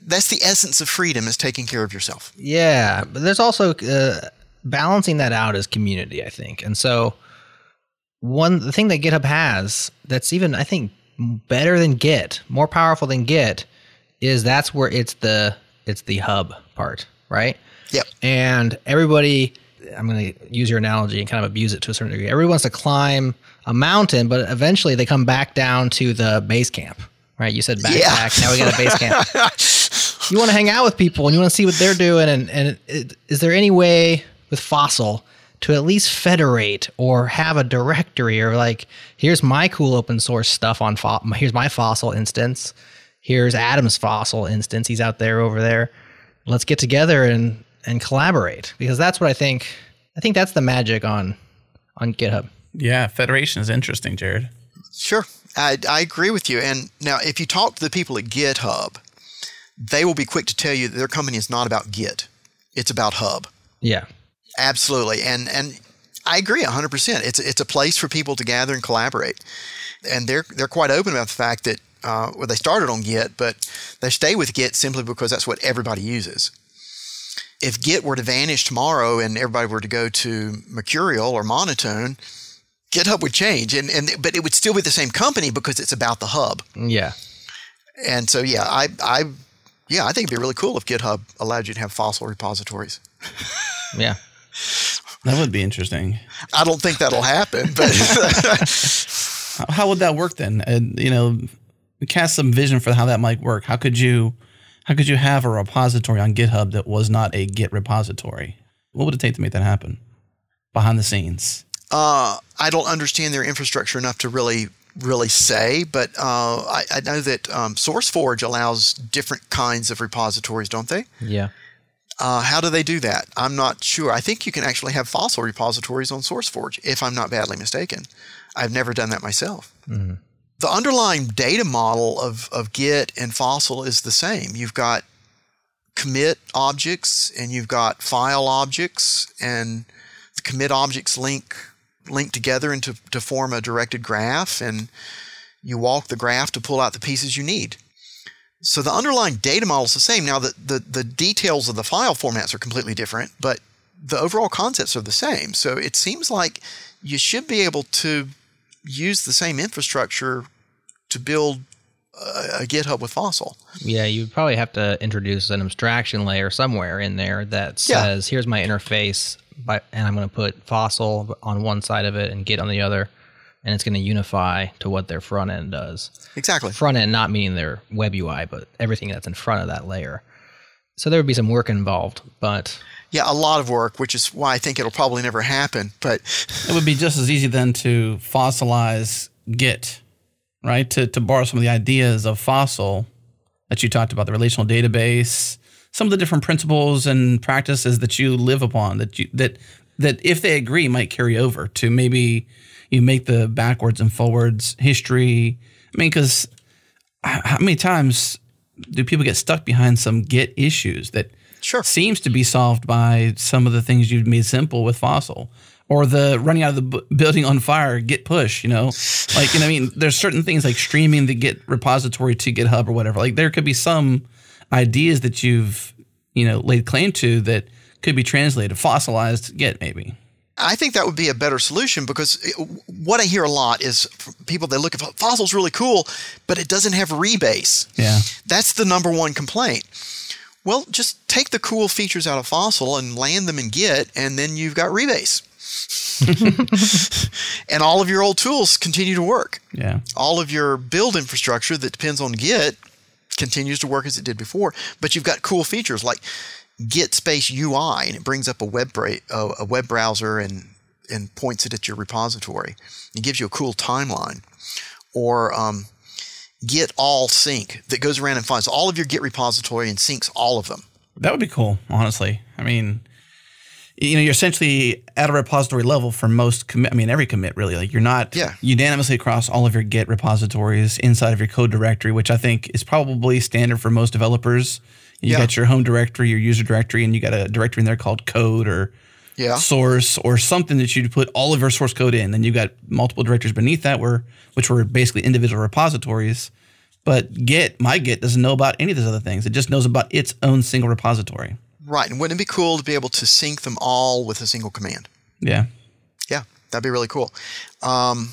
That's the essence of freedom: is taking care of yourself. Yeah, but there's also uh, balancing that out as community, I think. And so, one the thing that GitHub has that's even I think better than Git, more powerful than Git, is that's where it's the it's the hub part, right? Yep. And everybody, I'm going to use your analogy and kind of abuse it to a certain degree. Everyone wants to climb a mountain, but eventually they come back down to the base camp, right? You said backpack, Yeah. now we got a base camp. you want to hang out with people and you want to see what they're doing. And, and it, is there any way with Fossil to at least federate or have a directory or like, here's my cool open source stuff on, Fo- here's my Fossil instance. Here's Adam's Fossil instance. He's out there over there. Let's get together and, and collaborate because that's what I think. I think that's the magic on, on GitHub. Yeah. Federation is interesting, Jared. Sure, I, I agree with you. And now, if you talk to the people at GitHub, they will be quick to tell you that their company is not about Git; it's about Hub. Yeah. Absolutely, and and I agree hundred percent. It's it's a place for people to gather and collaborate, and they're they're quite open about the fact that uh, well they started on Git, but they stay with Git simply because that's what everybody uses. If Git were to vanish tomorrow and everybody were to go to Mercurial or Monotone, GitHub would change, and and but it would still be the same company because it's about the hub. Yeah. And so yeah, I I yeah I think it'd be really cool if GitHub allowed you to have fossil repositories. Yeah. That would be interesting. I don't think that'll happen, but How- How would that work then? And you know, cast some vision for how that might work. How could you, how could you have a repository on GitHub that was not a Git repository? What would it take to make that happen behind the scenes? uh, I don't understand their infrastructure enough to really really say. But uh, I, I know that um, SourceForge allows different kinds of repositories, don't they? Yeah. Uh, how do they do that? I'm not sure. I think you can actually have fossil repositories on SourceForge, if I'm not badly mistaken. I've never done that myself. The underlying data model of, of Git and Fossil is the same. You've got commit objects and you've got file objects, and the commit objects link link together into to form a directed graph, and you walk the graph to pull out the pieces you need. So the underlying data model is the same. Now the, the, the details of the file formats are completely different, but the overall concepts are the same. So it seems like you should be able to use the same infrastructure to build a, a GitHub with Fossil. Yeah, you'd probably have to introduce an abstraction layer somewhere in there that Yeah. says, "Here's my interface," by, and I'm going to put Fossil on one side of it and Git on the other, and it's going to unify to what their front end does. Exactly. Front end, not meaning their web UI, but everything that's in front of that layer. So there would be some work involved, but Yeah, a lot of work, which is why I think it'll probably never happen. But It would be just as easy then to fossilize Git, right? To to borrow some of the ideas of Fossil that you talked about, the relational database, some of the different principles and practices that you live upon that you that that if they agree might carry over to maybe you make the backwards and forwards history. I mean, because how many times do people get stuck behind some Git issues that Sure. seems to be solved by some of the things you've made simple with Fossil, or the running out of the bu- building on fire Git push? You know, like you know, I mean, there's certain things like streaming the Git repository to GitHub or whatever. Like there could be some ideas that you've you know laid claim to that could be translated, fossilized Git maybe. I think that would be a better solution because it, what I hear a lot is people they look at Fossil's really cool, but it doesn't have rebase. Yeah. That's the number one complaint. Well, just take the cool features out of Fossil and land them in Git, and then you've got rebase. and all of your old tools continue to work. Yeah. All of your build infrastructure that depends on Git continues to work as it did before, but you've got cool features like Git space UI, and it brings up a web bra- a, web browser and and points it at your repository. It gives you a cool timeline, or um, Git all sync that goes around and finds all of your Git repository and syncs all of them. That would be cool, honestly. I mean, you know, you're essentially at a repository level for most commit. I mean, every commit really. Like you're not Yeah. unanimously across all of your Git repositories inside of your code directory, which I think is probably standard for most developers. You Yeah. got your home directory, your user directory, and you got a directory in there called code or Yeah. source or something that you'd put all of your source code in. Then you got multiple directories beneath that were which were basically individual repositories. But Git, my Git doesn't know about any of those other things. It just knows about its own single repository. Right. And wouldn't it be cool to be able to sync them all with a single command? Yeah. Yeah, that'd be really cool. Um,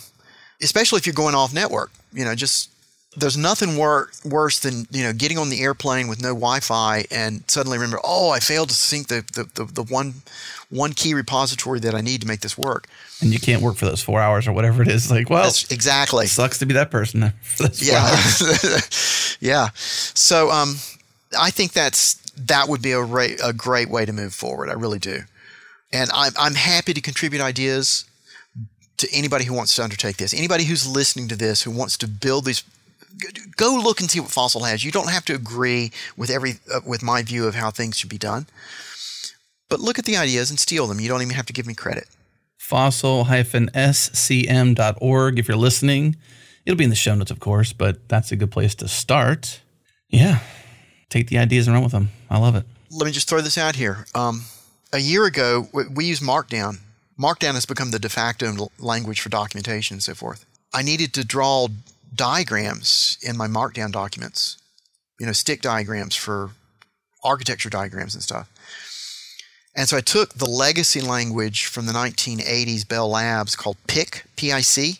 especially if you're going off network. You know, just there's nothing wor- worse than you know getting on the airplane with no Wi-Fi and suddenly remember, oh, I failed to sync the the, the, the one one key repository that I need to make this work. and you can't work for those four hours or whatever it is. Like, well, That's exactly. sucks to be that person Yeah, yeah. So um, I think that's that would be a, ra- a great way to move forward. I really do, and I'm I'm happy to contribute ideas to anybody who wants to undertake this. Anybody who's listening to this who wants to build these. Go look and see what Fossil has. You don't have to agree with every uh, with my view of how things should be done, but look at the ideas and steal them. You don't even have to give me credit. Fossil-scm.org. If you're listening, it'll be in the show notes, of course, but that's a good place to start. Yeah. Take the ideas and run with them. I love it. let me just throw this out here. Um, a year ago, we, we used Markdown. Markdown has become the de facto language for documentation and so forth. I needed to draw diagrams in my Markdown documents, you know, stick diagrams for architecture diagrams and stuff. And so I took the legacy language from the 1980s Bell Labs called PIC, P-I-C,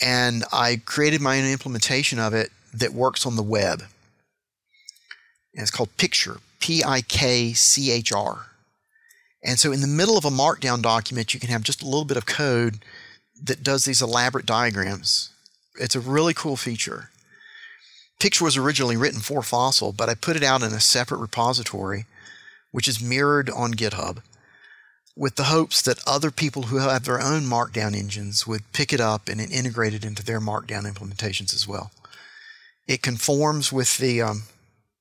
and I created my own implementation of it that works on the web and it's called Pikchr, P I K C H R. And so in the middle of a markdown document, you can have just a little bit of code that does these elaborate diagrams. It's a really cool feature. Pikchr was originally written for Fossil, but I put it out in a separate repository, which is mirrored on GitHub, with the hopes that other people who have their own markdown engines would pick it up and integrate it into their markdown implementations as well. It conforms with the um,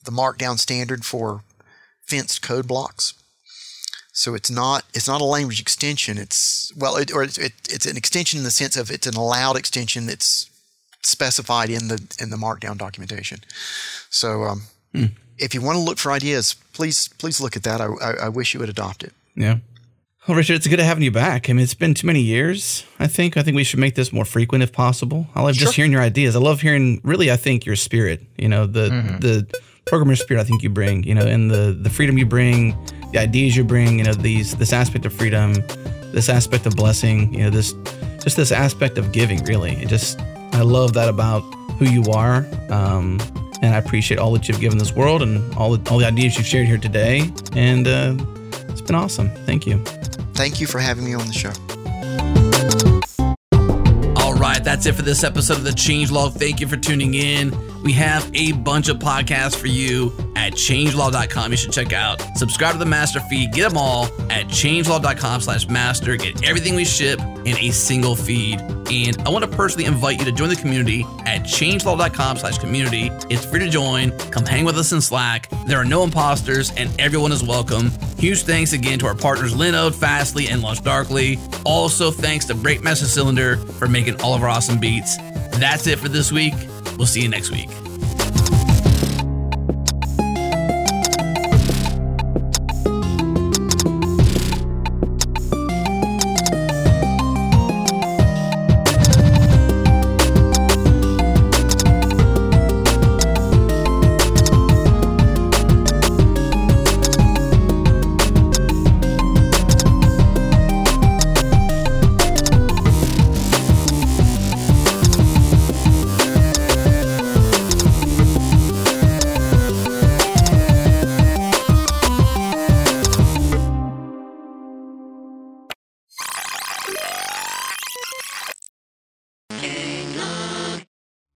the markdown standard for fenced code blocks. So it's not it's not a language extension. It's well, it, or it's, it, it's an extension in the sense of it's an allowed extension that's specified in the in the markdown documentation. So um, if you want to look for ideas, please please look at that. I, I, I wish you would adopt it. Yeah. Well, Richard, it's good having you back. I mean, it's been too many years. I think. I think we should make this more frequent if possible. I love just hearing your ideas. I love hearing, really, I think your spirit. You know, the the programmer spirit. I think you bring. You know, and the the freedom you bring, the ideas you bring. You know, these this aspect of freedom, this aspect of blessing. You know, this just this aspect of giving. Really, it just I love that about who you are. Um, and I appreciate all that you've given this world and all the, all the ideas you've shared here today. And uh, it's been awesome. Thank you. Thank you for having me on the show. All right, that's it for this episode of the Changelog. Thank you for tuning in. We have a bunch of podcasts for you at changelog.com. You should check out. Subscribe to the master feed. Get them all at changelog.com slash master. Get everything we ship in a single feed. And I want to personally invite you to join the community at changelog.com slash community. It's free to join. Come hang with us in Slack. There are no imposters and everyone is welcome. Huge thanks again to our partners Linode, Fastly, and LaunchDarkly. Also, thanks to Breakmaster Cylinder for making all of our awesome beats. That's it for this week. We'll see you next week.